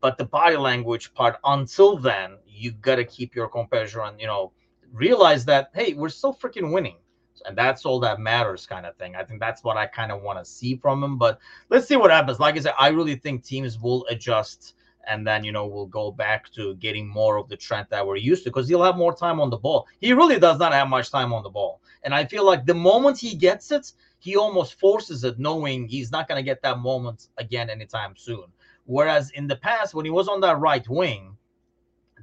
But the body language part, until then, you gotta keep your composure and you know realize that hey, we're still freaking winning. And that's all that matters kind of thing. I think that's what i kind of want to see from him. But let's see what happens. Like i said i really think teams will adjust and then you know we'll go back to getting more of the Trent that we're used to because he'll have more time on the ball. He really does not have much time on the ball. And i feel like the moment he gets it he almost forces it knowing he's not going to get that moment again anytime soon whereas in the past when he was on that right wing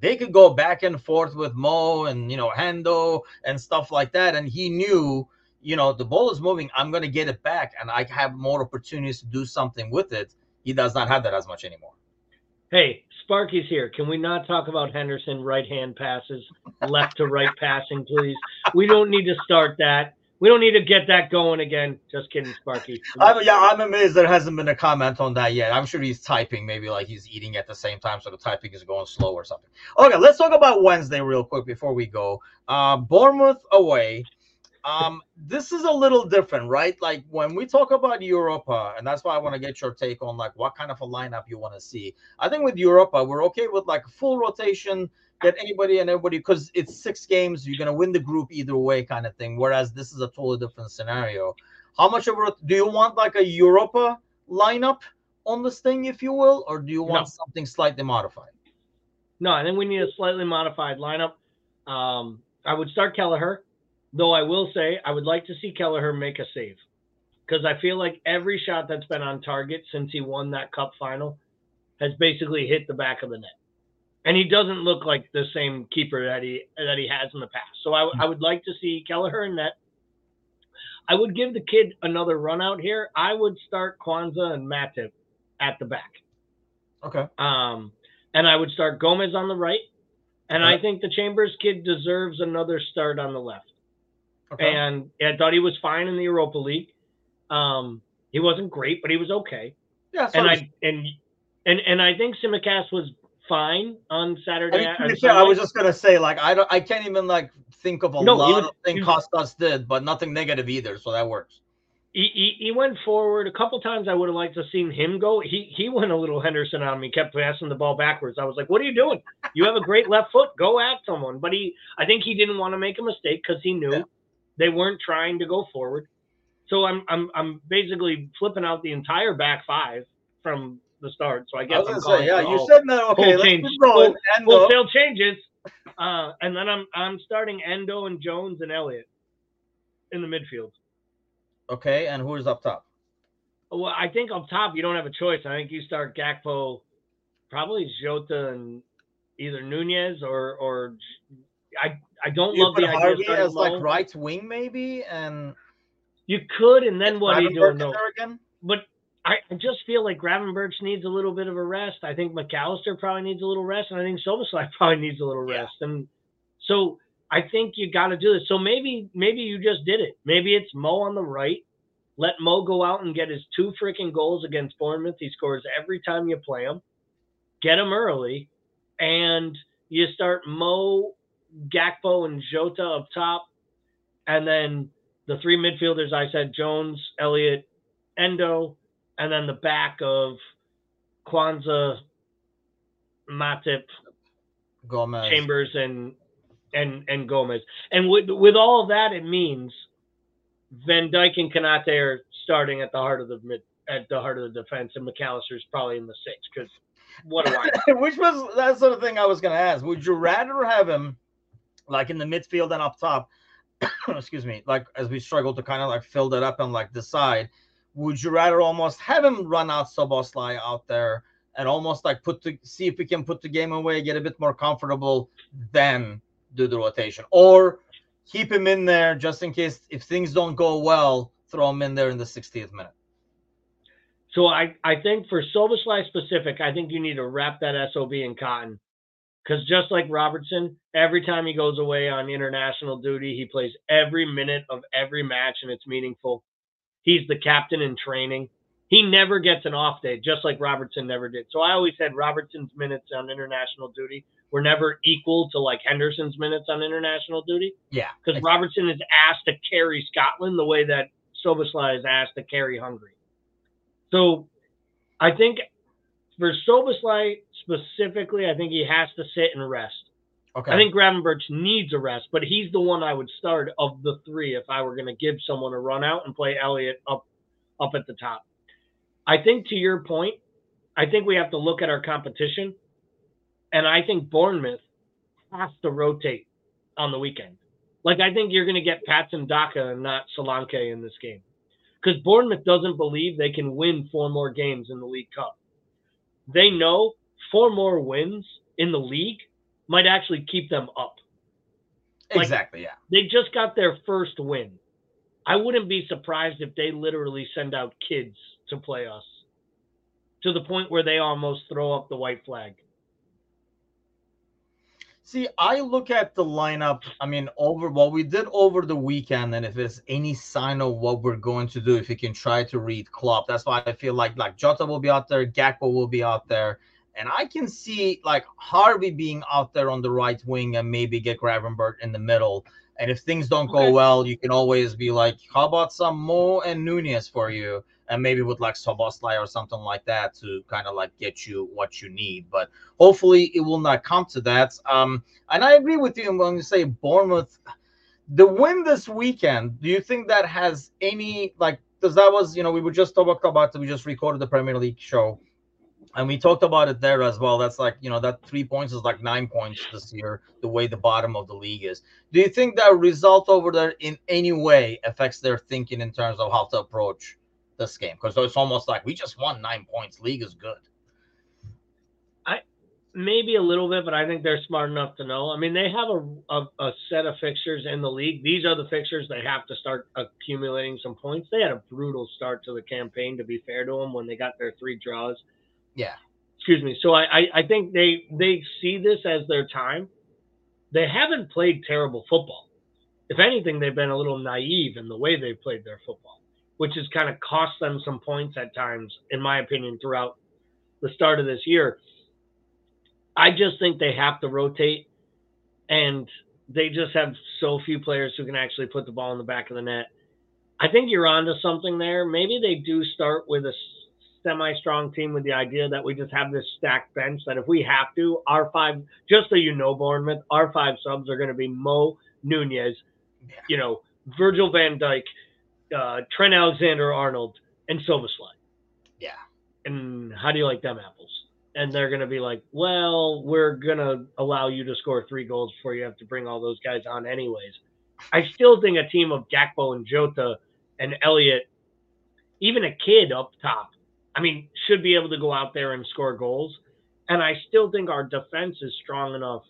they could go back and forth with Mo and you know Hendo and stuff like that. And he knew, you know, the ball is moving. I'm going to get it back, and I have more opportunities to do something with it. He does not have that as much anymore. Hey, Sparky's here. Can we not talk about Henderson right hand passes, left to right (laughs) passing, please? We don't need to start that. We don't need to get that going again. Just kidding, Sparky. I'm, yeah, I'm amazed there hasn't been a comment on that yet. I'm sure he's typing, maybe like he's eating at the same time, so the typing is going slow or something. Okay, let's talk about Wednesday real quick before we go. Uh, Bournemouth away. Um, this is a little different, right? Like when we talk about Europa, and that's why I want to get your take on like what kind of a lineup you want to see. I think with Europa, we're okay with like full rotation, get anybody and everybody because it's six games. You're gonna win the group either way, kind of thing. Whereas this is a totally different scenario. How much of a do you want like a Europa lineup on this thing, if you will, or do you want No. something slightly modified? No, I think we need a slightly modified lineup. Um, I would start Kelleher, though I will say I would like to see Kelleher make a save because I feel like every shot that's been on target since he won that cup final has basically hit the back of the net. And he doesn't look like the same keeper that he that he has in the past. So I, I would like to see Kelleher in net. I would give the kid another run out here. I would start Quansah and Matip at the back. Okay. Um, and I would start Gomez on the right. And I think the Chambers kid deserves another start on the left. Okay. And I thought he was fine in the Europa League. Um, he wasn't great, but he was okay. yeah. So And I and and and I think Tsimikas was fine on I, Saturday. mean, be fair, I was just gonna say like I don't I can't even like think of a No, lot was- of things Costas did, but nothing negative either, so that works. he, he, he went forward a couple times. I would have liked to seen him go. He he went a little Henderson on me, kept passing the ball backwards. I was like, "What are you doing? You have a great left foot. Go at someone." But he, I think he didn't want to make a mistake because he knew Yeah. They weren't trying to go forward. So I'm I'm I'm basically flipping out the entire back five from the start. So I guess I I'm was gonna say, yeah, you said that. Okay, full let's change, keep going. Endo. wholesale changes. Uh, and then I'm I'm starting Endo and Jones and Elliott in the midfield. Okay, and who is up top? Well, I think up top you don't have a choice. I think you start Gakpo, probably Jota and either Nunez or or I I don't You love the idea of Harvey starting as like right wing, maybe, and You could, and then what are you doing? No, but I, I just feel like Gravenberch needs a little bit of a rest. I think McAllister probably needs a little rest, and I think Szoboszlai (laughs) probably needs a little Yeah. rest. And so I think you got to do this. So maybe maybe you just did it. Maybe it's Mo on the right. Let Mo go out and get his two freaking goals against Bournemouth. He scores every time you play him. Get him early, and you start Mo, Gakpo, and Jota up top, and then the three midfielders I said Jones, Elliott, Endo, and then the back of Quansah, Matip, Gomez. Chambers, and and and Gomez. And with with all of that, it means Van Dijk and Konate are starting at the heart of the mid at the heart of the defense, and McAllister is probably in the six. Because what do I? (laughs) Which was that's the thing I was gonna ask. Would you rather have him like in the midfield and up top? (coughs) excuse me, like as we struggle to kind of like fill that up and like decide, would you rather almost have him run out Szoboszlai out there and almost like put to see if we can put the game away, get a bit more comfortable, then do the rotation, or keep him in there just in case if things don't go well, throw him in there in the 60th minute. So I, I think for Szoboszlai specific, I think you need to wrap that SOB in cotton. Because just like Robertson, every time he goes away on international duty, he plays every minute of every match and it's meaningful. He's the captain in training. He never gets an off day, just like Robertson never did. So I always said Robertson's minutes on international duty were never equal to like Henderson's minutes on international duty. Yeah, Because Robertson is asked to carry Scotland the way that Szoboszlai is asked to carry Hungary. So I think for Szoboszlai specifically, I think he has to sit and rest. Okay. I think Gravenberch needs a rest, but he's the one I would start of the three if I were going to give someone a run out and play Elliott up up at the top. I think to your point, I think we have to look at our competition, and I think Bournemouth has to rotate on the weekend. Like I think you're going to get Patson Daka and not Solanke in this game, because Bournemouth doesn't believe they can win four more games in the League Cup. They know four more wins in the league might actually keep them up. like- exactly. Yeah. They just got their first win. I wouldn't be surprised if they literally send out kids to play us to the point where they almost throw up the white flag. See, I look at the lineup. I mean, over what we did over the weekend, and if there's any sign of what we're going to do, if we can try to read Klopp, that's why I feel like like Jota will be out there, Gakpo will be out there, and I can see like Harvey being out there on the right wing and maybe get Gravenberch in the middle. And if things don't Okay. go well, you can always be like, how about some Mo and Nunez for you? And maybe with like Szoboszlai or something like that to kind of like get you what you need. But hopefully it will not come to that. Um, and I agree with you when you say Bournemouth, the win this weekend. Do you think that has any like? Because that was, you know, we were just talking about. We just recorded the Premier League show, and we talked about it there as well. That's like, you know, that three points is like nine points this year. The way the bottom of the league is. Do you think that result over there in any way affects their thinking in terms of how to approach this game? Because it's almost like we just won nine points. League is good. I maybe a little bit, but I think they're smart enough to know. I mean, they have a, a, a set of fixtures in the league. These are the fixtures they have to start accumulating some points. They had a brutal start to the campaign, to be fair to them, when they got their three draws. Yeah. Excuse me. So I, I, I think they they see this as their time. They haven't played terrible football. If anything, they've been a little naive in the way they've played their football, which has kind of cost them some points at times, in my opinion, throughout the start of this year. I just think they have to rotate, and they just have so few players who can actually put the ball in the back of the net. I think you're onto something there. Maybe they do start with a semi-strong team with the idea that we just have this stacked bench. That if we have to, our five, just so you know, Bournemouth, our five subs are going to be Mo Nunez, Yeah. you know, Virgil Van Dijk, uh, Trent Alexander Arnold, and Silverslide. Yeah. And how do you like them apples? And they're going to be like, well, we're going to allow you to score three goals before you have to bring all those guys on, anyways. I still think a team of Gakpo and Jota and Elliott, even a kid up top, I mean, should be able to go out there and score goals. And I still think our defense is strong enough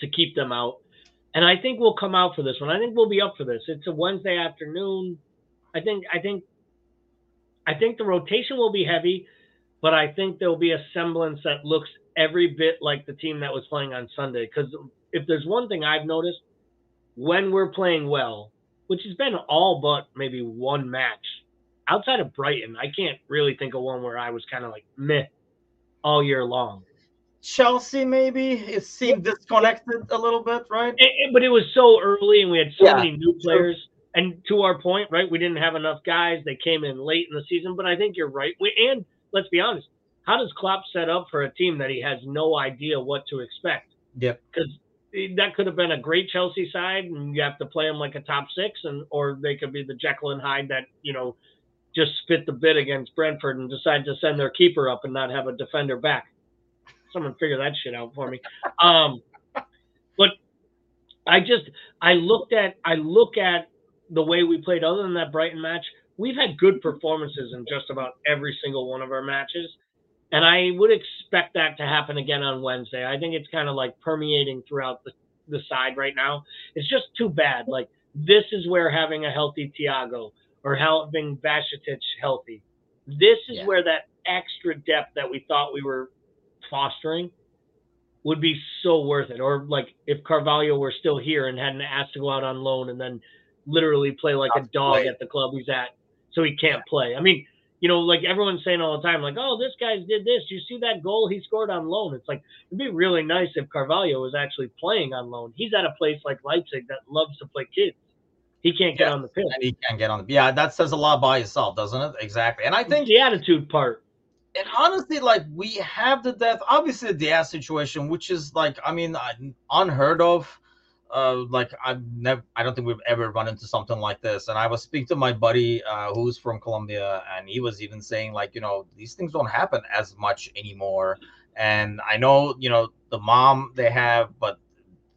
to keep them out. And I think we'll come out for this one. I think we'll be up for this. It's a Wednesday afternoon. I think I think I think the rotation will be heavy, but I think there'll be a semblance that looks every bit like the team that was playing on Sunday. Because if there's one thing I've noticed, when we're playing well, which has been all but maybe one match, outside of Brighton, I can't really think of one where I was kind of like meh all year long. Chelsea, maybe it seemed disconnected a little bit, right? It, it, but it was so early, and we had so yeah, many new players. And to our point, right, we didn't have enough guys. They came in late in the season, but I think you're right. We, and let's be honest, how does Klopp set up for a team that he has no idea what to expect? Yep. Because that could have been a great Chelsea side, and you have to play them like a top six, and or they could be the Jekyll and Hyde that you know just spit the bit against Brentford and decide to send their keeper up and not have a defender back. Someone figure that shit out for me. Um, but I just I looked at I look at the way we played. Other than that Brighton match, we've had good performances in just about every single one of our matches. And I would expect that to happen again on Wednesday. I think it's kind of like permeating throughout the, the side right now. It's just too bad. Like, this is where having a healthy Thiago or having Bajcetic healthy, this is yeah. where that extra depth that we thought we were fostering would be so worth it. Or like if Carvalho were still here and hadn't asked to go out on loan and then literally play like a dog at the club he's at, so he can't play. I mean, you know, like everyone's saying all the time, like, oh, this guy's did this. You see that goal he scored on loan? It's like it'd be really nice if Carvalho was actually playing on loan. He's at a place like Leipzig that loves to play kids. He can't get yeah, on the pitch. He can't get on the yeah. That says a lot by itself, doesn't it? Exactly. And I think the attitude part and honestly, like we have the death, obviously the ass situation, which is like, I mean, unheard of. Uh, like I've never, I don't think we've ever run into something like this. And I was speaking to my buddy uh, who's from Colombia, and he was even saying like, you know, these things don't happen as much anymore. And I know, you know, the mom they have, but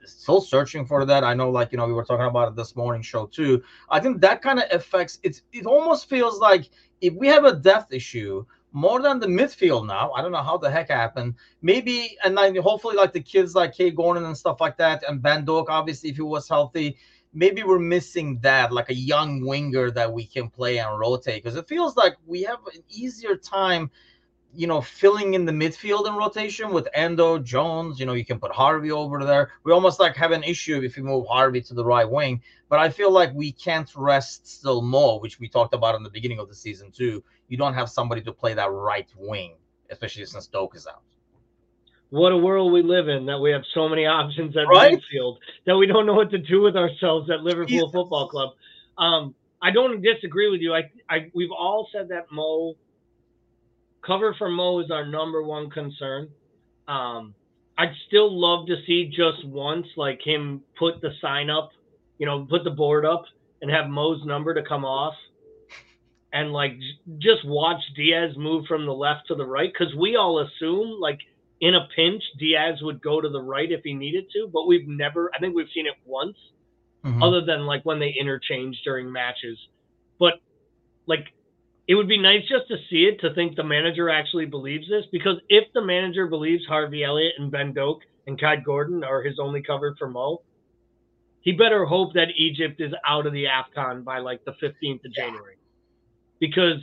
still searching for that. I know, like you know, we were talking about it this morning show too. I think that kind of affects. It's it almost feels like if we have a death issue more than the midfield now. I don't know how the heck happened. Maybe and then hopefully like the kids like Kaide Gordon and stuff like that, and Ben Doak, obviously if he was healthy. Maybe we're missing that, like a young winger that we can play and rotate, because it feels like we have an easier time you know, filling in the midfield in rotation with Endo, Jones. You know, you can put Harvey over there. We almost like have an issue if you move Harvey to the right wing. But I feel like we can't rest still more, which we talked about in the beginning of the season too. You don't have somebody to play that right wing, especially since Doak is out. What a world we live in that we have so many options at right? midfield that we don't know what to do with ourselves at Liverpool Jesus. Football Club. Um, I don't disagree with you. I, I we've all said that Mo cover for Mo is our number one concern. Um, I'd still love to see just once, like him put the sign up, you know, put the board up and have Mo's number to come off, (laughs) and like just watch Diaz move from the left to the right because we all assume like in a pinch Diaz would go to the right if he needed to, but we've never. I think we've seen it once, mm-hmm. other than like when they interchange during matches, but like it would be nice just to see it to think the manager actually believes this because if the manager believes Harvey Elliott and Ben Doak and Kaide Gordon are his only cover for Mo, he better hope that Egypt is out of the AFCON by like the 15th of January because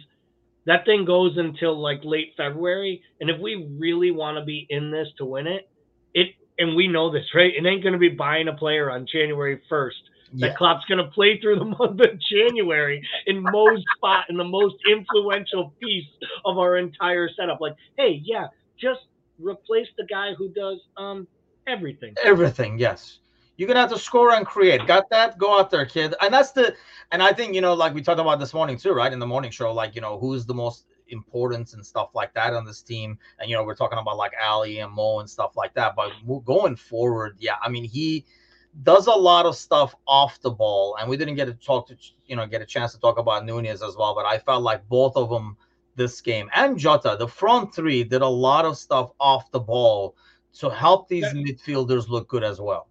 that thing goes until like late February. And if we really want to be in this to win it, it, and we know this, right? It ain't going to be buying a player on January 1st yeah. that Klopp's going to play through the (laughs) month of January in Mo's spot in the most influential piece of our entire setup. Like, hey, yeah, just replace the guy who does um everything. Everything, yes. You're gonna have to score and create. Got that? Go out there, kid. And that's the and I think you know, like we talked about this morning too, right? In the morning show, like you know, who's the most importance and stuff like that on this team. And you know, we're talking about like Ali and Mo and stuff like that. But going forward, yeah, I mean, he does a lot of stuff off the ball, and we didn't get to talk to you know get a chance to talk about Nunez as well. But I felt like both of them this game and Jota, the front three, did a lot of stuff off the ball to help these midfielders look good as well.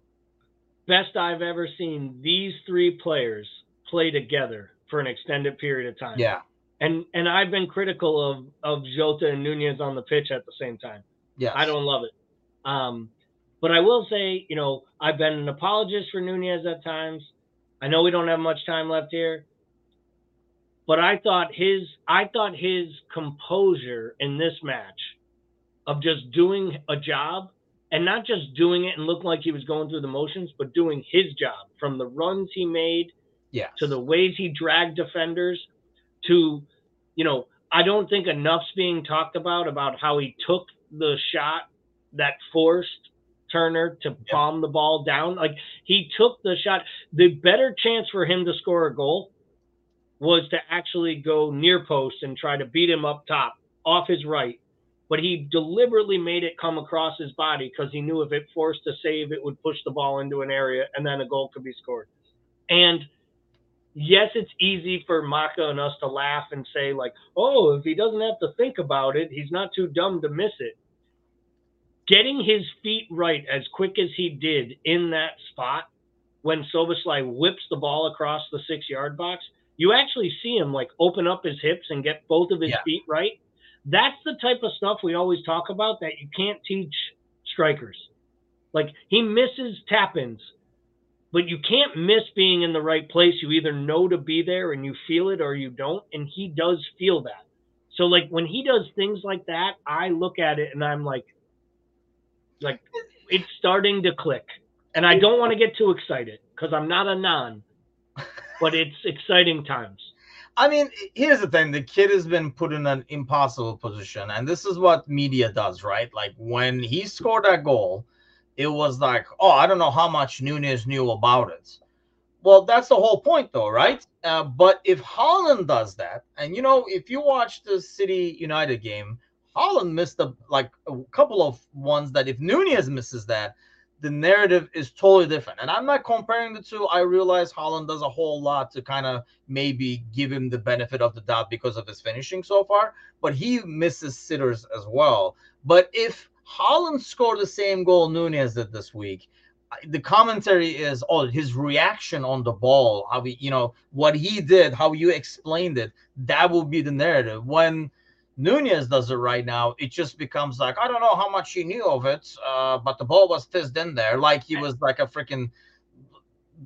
Best I've ever seen these three players play together for an extended period of time. Yeah. And and I've been critical of of Jota and Nunez on the pitch at the same time. Yeah. I don't love it. Um, but I will say, you know, I've been an apologist for Nunez at times. I know we don't have much time left here, but I thought his I thought his composure in this match of just doing a job and not just doing it and look like he was going through the motions, but doing his job from the runs he made yes. to the ways he dragged defenders to, you know, I don't think enough's being talked about about how he took the shot that forced Turner to palm the ball down. Like he took the shot. The better chance for him to score a goal was to actually go near post and try to beat him up top off his right. But he deliberately made it come across his body because he knew if it forced a save, it would push the ball into an area and then a goal could be scored. And yes, it's easy for Maka and us to laugh and say, like, oh, if he doesn't have to think about it, he's not too dumb to miss it. Getting his feet right as quick as he did in that spot when Szoboszlai whips the ball across the six yard box, you actually see him like open up his hips and get both of his Yeah. feet right. That's the type of stuff we always talk about that you can't teach strikers. Like he misses tap ins, but you can't miss being in the right place. You either know to be there and you feel it or you don't. And he does feel that. So like when he does things like that, I look at it and I'm like, like it's starting to click. And I don't want to get too excited because I'm not a non, but it's exciting times. I mean, here's the thing: the kid has been put in an impossible position, and this is what media does, right? Like when he scored that goal, it was like, oh, I don't know how much Nunez knew about it. Well, that's the whole point, though, right? Uh, but if Haaland does that, and you know, if you watch the City United game, Haaland missed a like a couple of ones that if Nunez misses that, the narrative is totally different. And I'm not comparing the two. I realize Haaland does a whole lot to kind of maybe give him the benefit of the doubt because of his finishing so far, but he misses sitters as well. But if Haaland scored the same goal Nunez did this week, the commentary is oh his reaction on the ball, how you know, what he did, how you explained it, that will be the narrative. When Nunez does it right now, it just becomes like I don't know how much he knew of it, uh, but the ball was fizzed in there, like he was like a freaking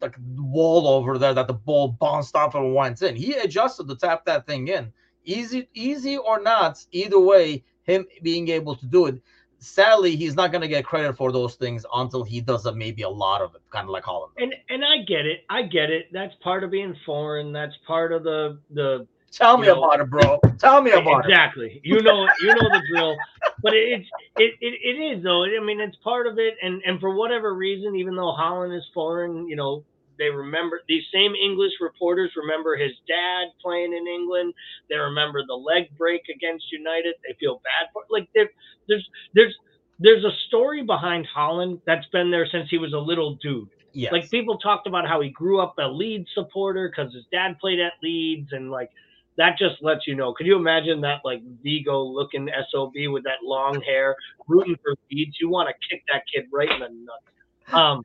like wall over there that the ball bounced off and went in. He adjusted to tap that thing in. Easy, easy or not, either way, him being able to do it. Sadly, he's not going to get credit for those things until he does a, maybe a lot of it, kind of like Haaland. And and I get it. I get it. That's part of being foreign. That's part of the the Tell me You know, about it, bro. Tell me about it. exactly. You know you know the drill. But it's it, it it is though. I mean, it's part of it. And and for whatever reason, even though Haaland is foreign, you know, they remember these same English reporters remember his dad playing in England. They remember the leg break against United. They feel bad for like there- there's there's there's a story behind Haaland that's been there since he was a little dude. Yes. Like people talked about how he grew up a Leeds supporter because his dad played at Leeds, and like that just lets you know. Could you imagine that like Vigo looking sob with that long hair, rooting for Leeds? You want to kick that kid right in the nuts. Um,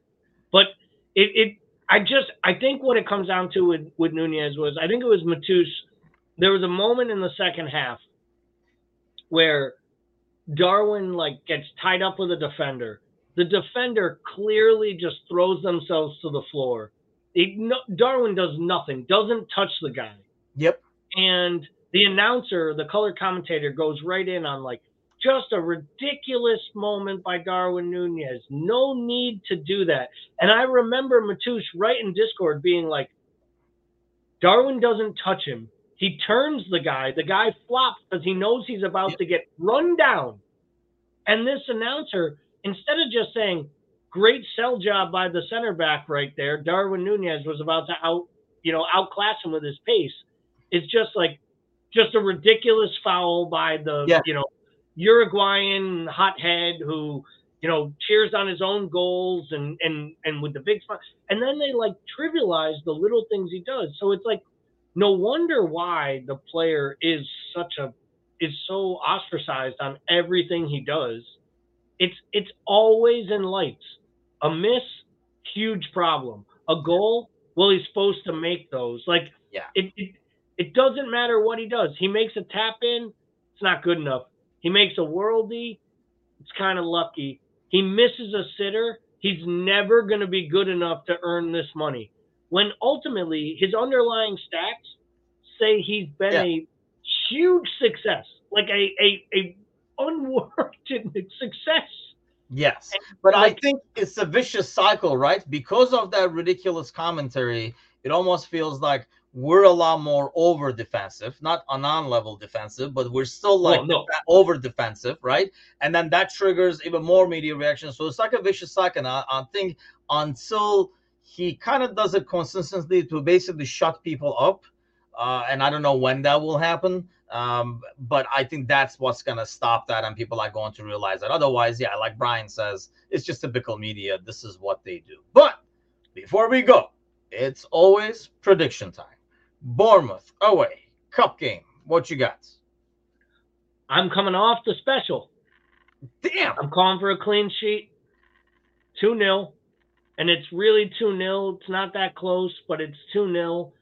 but it, it, I just, I think what it comes down to with with Nunez was, I think it was Matus. There was a moment in the second half where Darwin like gets tied up with a defender. The defender clearly just throws themselves to the floor. It, no, Darwin does nothing, doesn't touch the guy. Yep. And the announcer, the color commentator, goes right in on like just a ridiculous moment by Darwin Nunez. No need to do that. And I remember Matouche right in Discord being like, Darwin doesn't touch him. He turns the guy. The guy flops because he knows he's about Yep. to get run down. And this announcer, instead of just saying, great sell job by the center back right there, Darwin Nunez was about to out, you know, outclass him with his pace. It's just like, just a ridiculous foul by the, Yeah. you know, Uruguayan hothead who you know, cheers on his own goals and and and with the big spot. And then they like trivialize the little things he does. So it's like no wonder why the player is such a is so ostracized on everything he does. It's it's always in lights. A miss, huge problem. A goal, well, he's supposed to make those. Like Yeah. it, it it doesn't matter what he does. He makes a tap in, it's not good enough. He makes a worldie, it's kind of lucky. He misses a sitter, he's never going to be good enough to earn this money. When ultimately his underlying stats say he's been Yeah. a huge success, like a a, a unwarranted (laughs) success. Yes, but I think it's a vicious cycle, right? Because of that ridiculous commentary, it almost feels like we're a lot more over defensive, not a non-level defensive, but we're still like Oh, no. over defensive, right? And then that triggers even more media reaction. So it's like a vicious cycle. And I, I think until he kind of does it consistently to basically shut people up, uh, and I don't know when that will happen. Um, but I think that's what's gonna stop that, and people are going to realize that. Otherwise, yeah, like Brian says, it's just typical media. This is what they do. But before we go, it's always prediction time. Bournemouth away, cup game. What you got? I'm coming off the special. Damn. I'm calling for a clean sheet. 2 0. And it's really 2 0. It's not that close, but it's 2 0,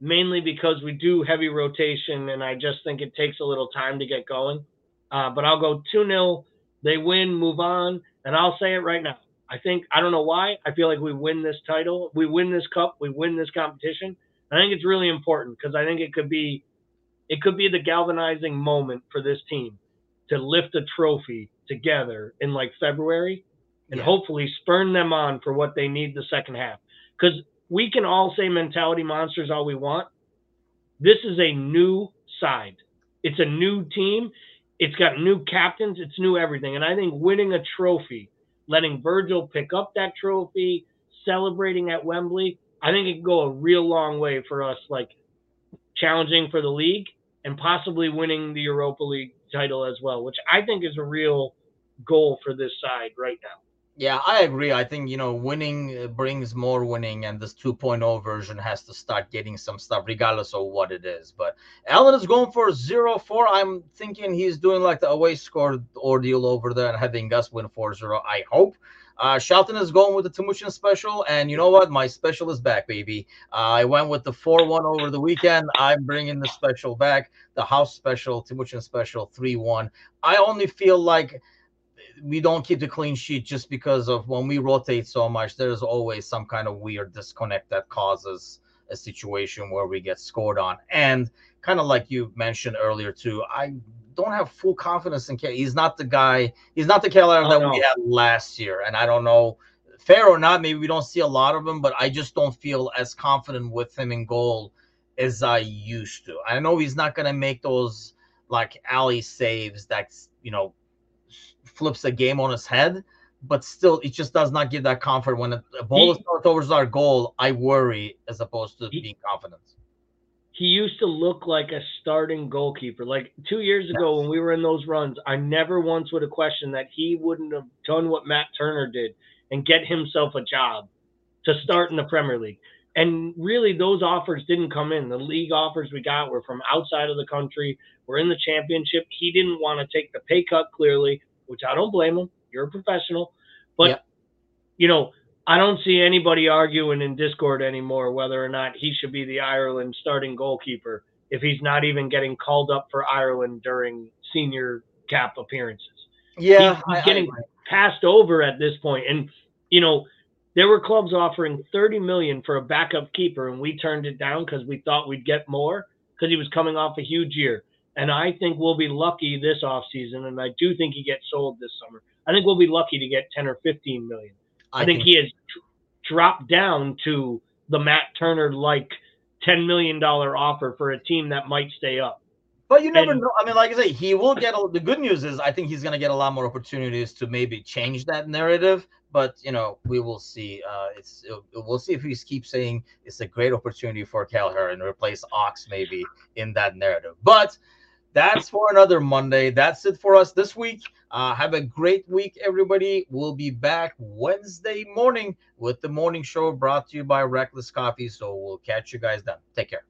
mainly because we do heavy rotation, and I just think it takes a little time to get going. Uh, but I'll go 2 0. They win, move on. And I'll say it right now. I think, I don't know why, I feel like we win this title. We win this cup. We win this competition. I think it's really important because I think it could be. It could be the galvanizing moment for this team to lift a trophy together in like February and Yeah. hopefully spurn them on for what they need the second half. Because we can all say mentality monsters all we want. This is a new side. It's a new team. It's got new captains. It's new everything. And I think winning a trophy, letting Virgil pick up that trophy, celebrating at Wembley, I think it can go a real long way for us, like challenging for the league and possibly winning the Europa League title as well, which I think is a real goal for this side right now. Yeah, I agree. I think, you know, winning uh, brings more winning, and this 2.0 version has to start getting some stuff, regardless of what it is. But Allen is going for 0 4. I'm thinking he's doing like the away score ordeal over there and having us win 4 0. I hope. Uh, Shelton is going with the Timucin special, and you know what? My special is back, baby. Uh, I went with the 4 1 over the weekend. I'm bringing the special back, the house special, Timucin special 3 1. I only feel like we don't keep the clean sheet just because of when we rotate so much, there's always some kind of weird disconnect that causes a situation where we get scored on. And kind of like you mentioned earlier, too, I don't have full confidence in K. He's not the guy, he's not the Kelleher Oh, that we had last year. And I don't know, fair or not, maybe we don't see a lot of him, but I just don't feel as confident with him in goal as I used to. I know he's not going to make those like alley saves that you know, flips the game on his head, but still, it just does not give that comfort when a, a ball is He- thrown towards our goal. I worry as opposed to He- being confident. He used to look like a starting goalkeeper. Like two years ago when we were in those runs, I never once would have questioned that he wouldn't have done what Matt Turner did and get himself a job to start in the Premier League. And really, those offers didn't come in. The league offers we got were from outside of the country. We're in the championship. He didn't want to take the pay cut, clearly, which I don't blame him. You're a professional. But, you know, I don't see anybody arguing in Discord anymore whether or not he should be the Ireland starting goalkeeper if he's not even getting called up for Ireland during senior cap appearances Yeah, he's I- I getting passed over at this point. And you know, there were clubs offering 30 million for a backup keeper, and we turned it down because we thought we'd get more because he was coming off a huge year. And I think we'll be lucky this offseason, and I do think he gets sold this summer. I think we'll be lucky to get 10 or 15 million. I, think, he has dropped down to the Matt Turner like $10 million offer for a team that might stay up. But you never And- know. I mean, like I say, he will get. A, the good news is, I think he's going to get a lot more opportunities to maybe change that narrative. But you know, we will see. Uh, it's it, we'll see if he keeps saying it's a great opportunity for Kelleher and replace Ox maybe in that narrative. But that's for another Monday. That's it for us this week. Uh, have a great week, everybody. We'll be back Wednesday morning with the morning show brought to you by Reckless Coffee. So we'll catch you guys then. Take care.